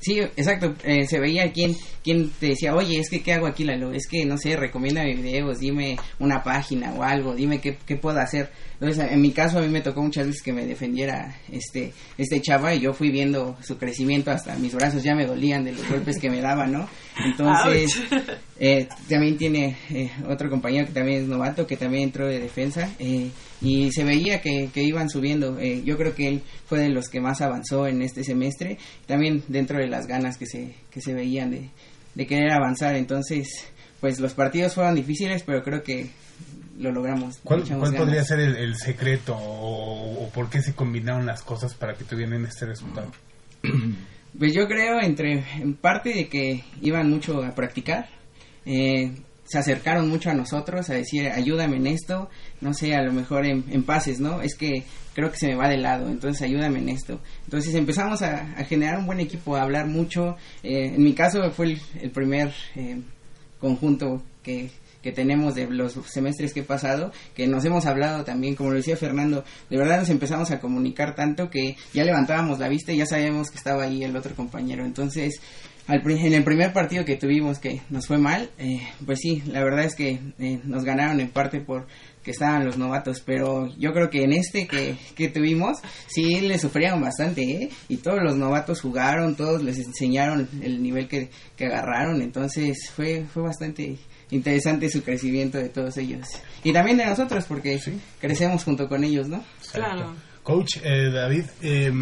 Sí, exacto. Eh, se veía quien, quien te decía, oye, es que ¿qué hago aquí, Lalo? Es que, no sé, recomiéndame videos, dime una página o algo, dime qué, qué puedo hacer. Entonces, en mi caso, a mí me tocó muchas veces que me defendiera este, este chava y yo fui viendo su crecimiento hasta mis brazos ya me dolían de los golpes que me daba, ¿no? Entonces, eh, también tiene eh, otro compañero que también es novato, que también entró de defensa eh, y se veía que, que iban subiendo. Eh, yo creo que él fue de los que más avanzó en este semestre, también dentro de las ganas que se, que se veían de, de querer avanzar. Entonces, pues los partidos fueron difíciles, pero creo que lo logramos. ¿Cuál, podría ser el, el secreto o, o por qué se combinaron las cosas para que tuvieran este resultado? Pues yo creo entre en parte de que iban mucho a practicar, eh, se acercaron mucho a nosotros a decir ayúdame en esto, no sé, a lo mejor en, en pases, ¿no? Es que creo que se me va de lado, entonces ayúdame en esto. Entonces empezamos a, a generar un buen equipo, a hablar mucho. eh, en mi caso fue el, el primer eh, conjunto que, que tenemos de los semestres que he pasado, que nos hemos hablado también, como lo decía Fernando, de verdad nos empezamos a comunicar tanto que ya levantábamos la vista y ya sabíamos que estaba ahí el otro compañero. Entonces, al, en el primer partido que tuvimos que nos fue mal, eh, pues sí, la verdad es que eh, nos ganaron en parte por que estaban los novatos, pero yo creo que en este que, que tuvimos, sí le sufrieron bastante, ¿eh? Y todos los novatos jugaron, todos les enseñaron el nivel que, que agarraron, entonces fue, fue bastante interesante su crecimiento de todos ellos. Y también de nosotros, porque crecemos junto con ellos, ¿no? Claro. Coach eh, David, eh,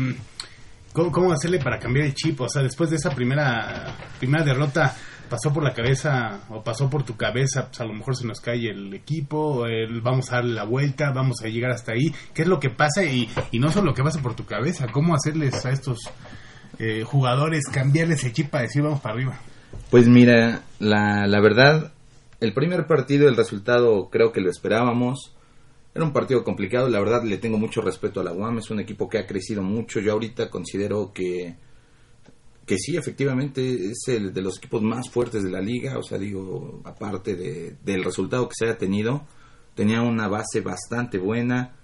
¿cómo, cómo hacerle para cambiar el chip? O sea, después de esa primera primera derrota, ¿pasó por la cabeza o pasó por tu cabeza? Pues a lo mejor se nos cae el equipo, el- vamos a darle la vuelta, vamos a llegar hasta ahí. ¿Qué es lo que pasa? Y, y no solo lo que pasa por tu cabeza, ¿cómo hacerles a estos eh, jugadores cambiarles el chip para decir vamos para arriba? Pues mira, la, la verdad, el primer partido, el resultado creo que lo esperábamos. Era un partido complicado, la verdad le tengo mucho respeto a la UAM, es un equipo que ha crecido mucho. Yo ahorita considero que, que sí, efectivamente es el de los equipos más fuertes de la liga. O sea, digo, aparte de, del resultado que se haya tenido, tenía una base bastante buena.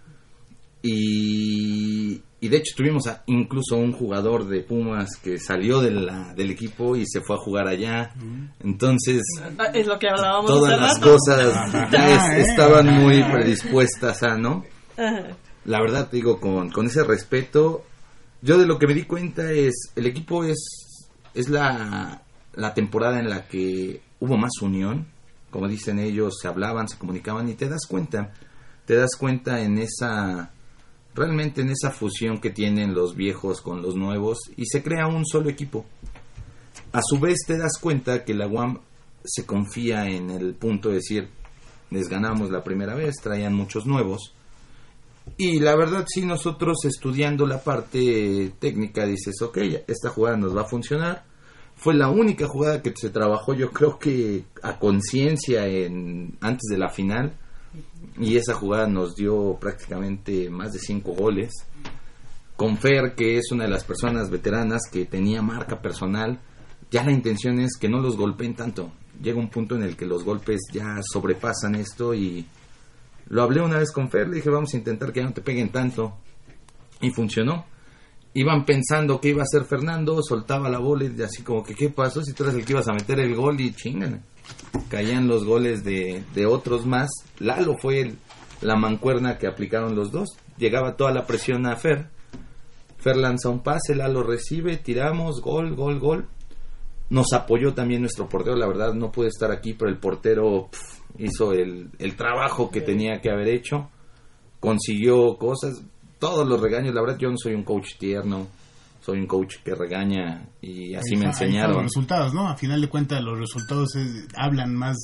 Y, y de hecho tuvimos a- incluso un jugador de Pumas que salió de la- del equipo y se fue a jugar allá. Entonces, Es lo que hablábamos todas las rato. cosas ya es- estaban muy predispuestas a, ¿no? La verdad, te digo, con, con ese respeto, yo de lo que me di cuenta es, el equipo es, es la, la temporada en la que hubo más unión, como dicen ellos, se hablaban, se comunicaban y te das cuenta, te das cuenta en esa, realmente en esa fusión que tienen los viejos con los nuevos y se crea un solo equipo. A su vez te das cuenta que la UAM se confía en el punto de decir, les ganamos la primera vez, traían muchos nuevos. Y la verdad, sí, nosotros estudiando la parte técnica, dices, ok, esta jugada nos va a funcionar. Fue la única jugada que se trabajó, yo creo que a conciencia en antes de la final. Y esa jugada nos dio prácticamente más de cinco goles. Con Fer, que es una de las personas veteranas que tenía marca personal, ya la intención es que no los golpeen tanto. Llega un punto en el que los golpes ya sobrepasan esto y lo hablé una vez con Fer, le dije vamos a intentar que ya no te peguen tanto y funcionó. iban pensando que iba a hacer Fernando, soltaba la bola y así como que qué pasó si tú eres el que ibas a meter el gol y chingan. Caían los goles de, de otros más. Lalo fue el- la mancuerna que aplicaron los dos. Llegaba toda la presión a Fer. Fer lanza un pase, Lalo recibe, tiramos, gol, gol, gol. Nos apoyó también nuestro portero, la verdad no pude estar aquí, pero el portero hizo el, el trabajo que tenía que haber hecho. Consiguió cosas, todos los regaños, la verdad yo no soy un coach tierno, soy un coach que regaña y así Ahí me enseñaron. Los resultados, ¿no? A final de cuentas, los resultados es- hablan más.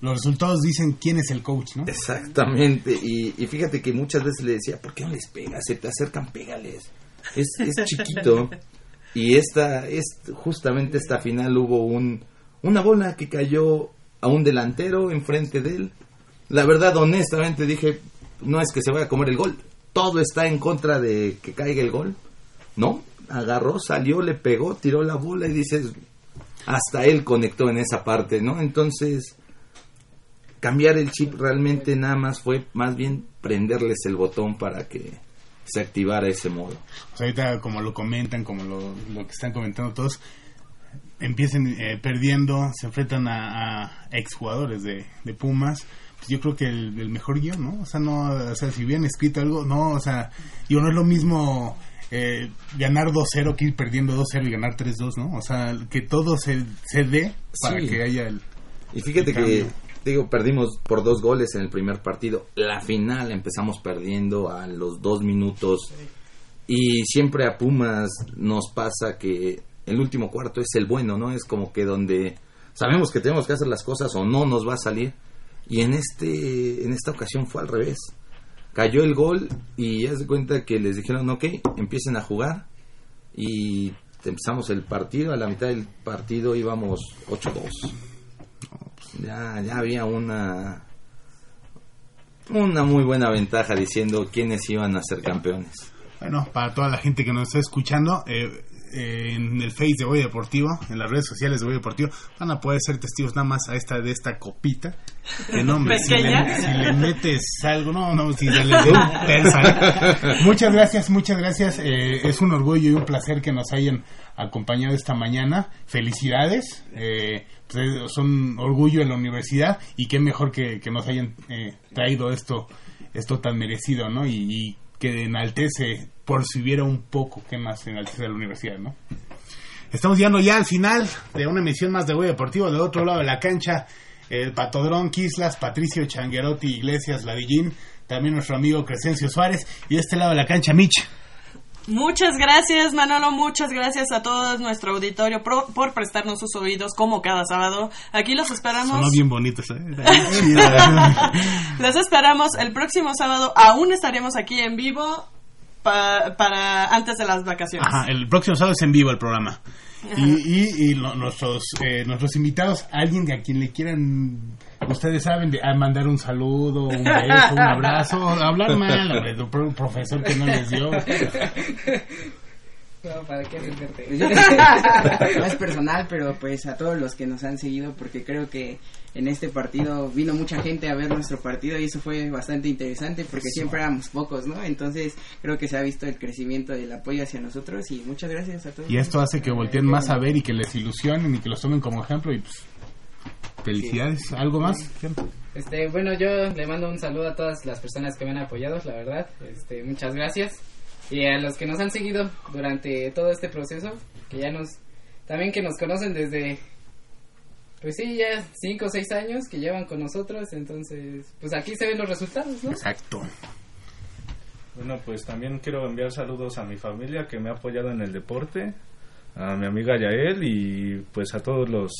Los resultados dicen quién es el coach, ¿no? Exactamente, y, y fíjate que muchas veces le decía, ¿por qué no les pegas? Se te acercan, pégales. Es, es chiquito. Y esta, es, justamente esta final hubo un, una bola que cayó a un delantero enfrente de él. La verdad, honestamente, dije, no es que se vaya a comer el gol. Todo está en contra de que caiga el gol. No, agarró, salió, le pegó, tiró la bola y dices, hasta él conectó en esa parte, ¿no? Entonces, cambiar el chip realmente nada más fue más bien prenderles el botón para que se activara ese modo. O sea, ahorita, como lo comentan, como lo, lo que están comentando todos, empiecen eh, perdiendo, se enfrentan a, exjugadores de, de Pumas. Pues yo creo que el, el mejor guion, ¿no? O sea, no, o sea, si hubieran escrito algo, no, o sea, digo, no es lo mismo eh, ganar 2-0 que ir perdiendo 2-0 y ganar 3-2, ¿no? O sea, que todo se, se dé para Sí. que haya el. Y fíjate el que, digo, perdimos por dos goles en el primer partido. La final empezamos perdiendo a los dos minutos. Y siempre a Pumas nos pasa que el último cuarto es el bueno, ¿no? Es como que donde sabemos que tenemos que hacer las cosas o no nos va a salir. Y en, este, en esta ocasión fue al revés. Cayó el gol y ya se cuenta que les dijeron, ok, empiecen a jugar. Y empezamos el partido. A la mitad del partido íbamos 8-2 ya, ya había una una muy buena ventaja diciendo quiénes iban a ser campeones. Bueno, para toda la gente que nos está escuchando, eh, en el Face de Goya Deportivo, en las redes sociales de Goya Deportivo, van a poder ser testigos nada más a esta de esta copita. Que no, hombre, si le, si le metes algo, no, no, si les dé un persa. Muchas gracias, muchas gracias. eh, es un orgullo y un placer que nos hayan acompañado esta mañana. Felicidades. eh, pues, son orgullo en la universidad y qué mejor que, que nos hayan eh, traído esto esto tan merecido, ¿no? Y, y que enaltece, por si hubiera un poco que más enaltece a la universidad, ¿no? Estamos llegando ya al final de una emisión más de Goya Deportivo. Del otro lado de la cancha, el Patodrón, Quislas, Patricio Changuerotti, Iglesias, Ladillín, también nuestro amigo Crescencio Suárez. Y de este lado de la cancha, Mitch. Muchas gracias, Manolo. Muchas gracias a todo nuestro auditorio pro- por prestarnos sus oídos como cada sábado. Aquí los esperamos. Sonó bien bonitos, ¿eh? Los esperamos el próximo sábado. Aún estaremos aquí en vivo pa- para antes de las vacaciones. Ajá, el próximo sábado es en vivo el programa. Ajá. Y, y, y lo- nuestros, eh, nuestros invitados, alguien a quien le quieran, ustedes saben, de, a mandar un saludo, un beso, un abrazo, hablar mal, un pro- profesor que no les dio. No, ¿para qué yo- no es personal, pero pues a todos los que nos han seguido, porque creo que en este partido vino mucha gente a ver nuestro partido y eso fue bastante interesante porque siempre éramos pocos, ¿no? Entonces creo que se ha visto el crecimiento del apoyo hacia nosotros y muchas gracias a todos. Y esto hace que volteen más a ver y que les ilusionen y que los tomen como ejemplo y pues, felicidades. ¿Algo más? Este, bueno, yo le mando un saludo a todas las personas que me han apoyado, la verdad. Este, muchas gracias. Y a los que nos han seguido durante todo este proceso, que ya nos, también que nos conocen desde, pues sí, ya cinco o seis años que llevan con nosotros, entonces, pues aquí se ven los resultados, ¿no? Exacto. Bueno, pues también quiero enviar saludos a mi familia que me ha apoyado en el deporte, a mi amiga Yael y pues a todos los,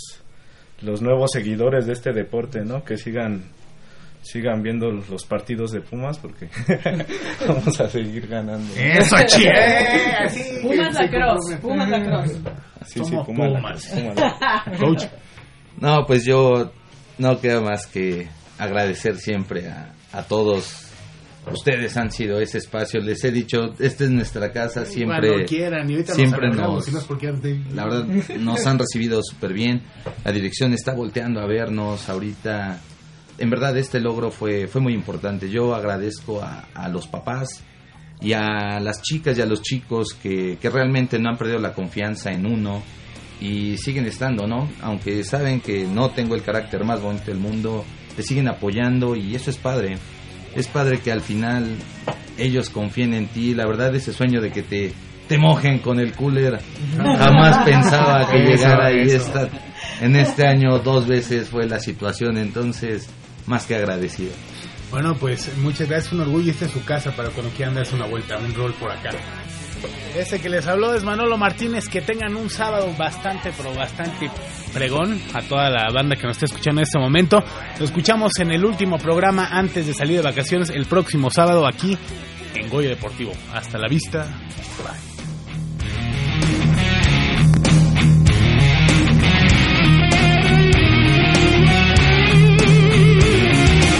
los nuevos seguidores de este deporte, ¿no? Que sigan sigan viendo los partidos de Pumas porque vamos a seguir ganando. Eso. Eh, así. Pumas Lacrosse, Pumas Lacrosse. Sí, sí, Pumas. Pumas. Pumas. Coach. No, pues yo no queda más que agradecer siempre a, a todos. Ustedes han sido ese espacio, les he dicho, esta es nuestra casa, siempre, Cuando quieran, y ahorita siempre nos nos, porque antes- la verdad, nos han recibido súper bien. La dirección está volteando a vernos ahorita. En verdad, este logro fue, fue muy importante. Yo agradezco a, a los papás, y a las chicas y a los chicos que, que realmente no han perdido la confianza en uno y siguen estando, ¿no? Aunque saben que no tengo el carácter más bonito del mundo, te siguen apoyando y eso es padre. Es padre que al final ellos confíen en ti. La verdad, ese sueño de que te, te mojen con el cooler, jamás pensaba que Eso, llegara y esta, en este año dos veces fue la situación, entonces más que agradecido. Bueno, pues muchas gracias, un orgullo. Esta es su casa para cuando quieran darse una vuelta, un rol por acá. Ese que les habló es Manolo Martínez. Que tengan un sábado bastante, pero bastante pregón a toda la banda que nos está escuchando en este momento. Lo escuchamos en el último programa antes de salir de vacaciones el próximo sábado aquí en Goya Deportivo. Hasta la vista. Bye.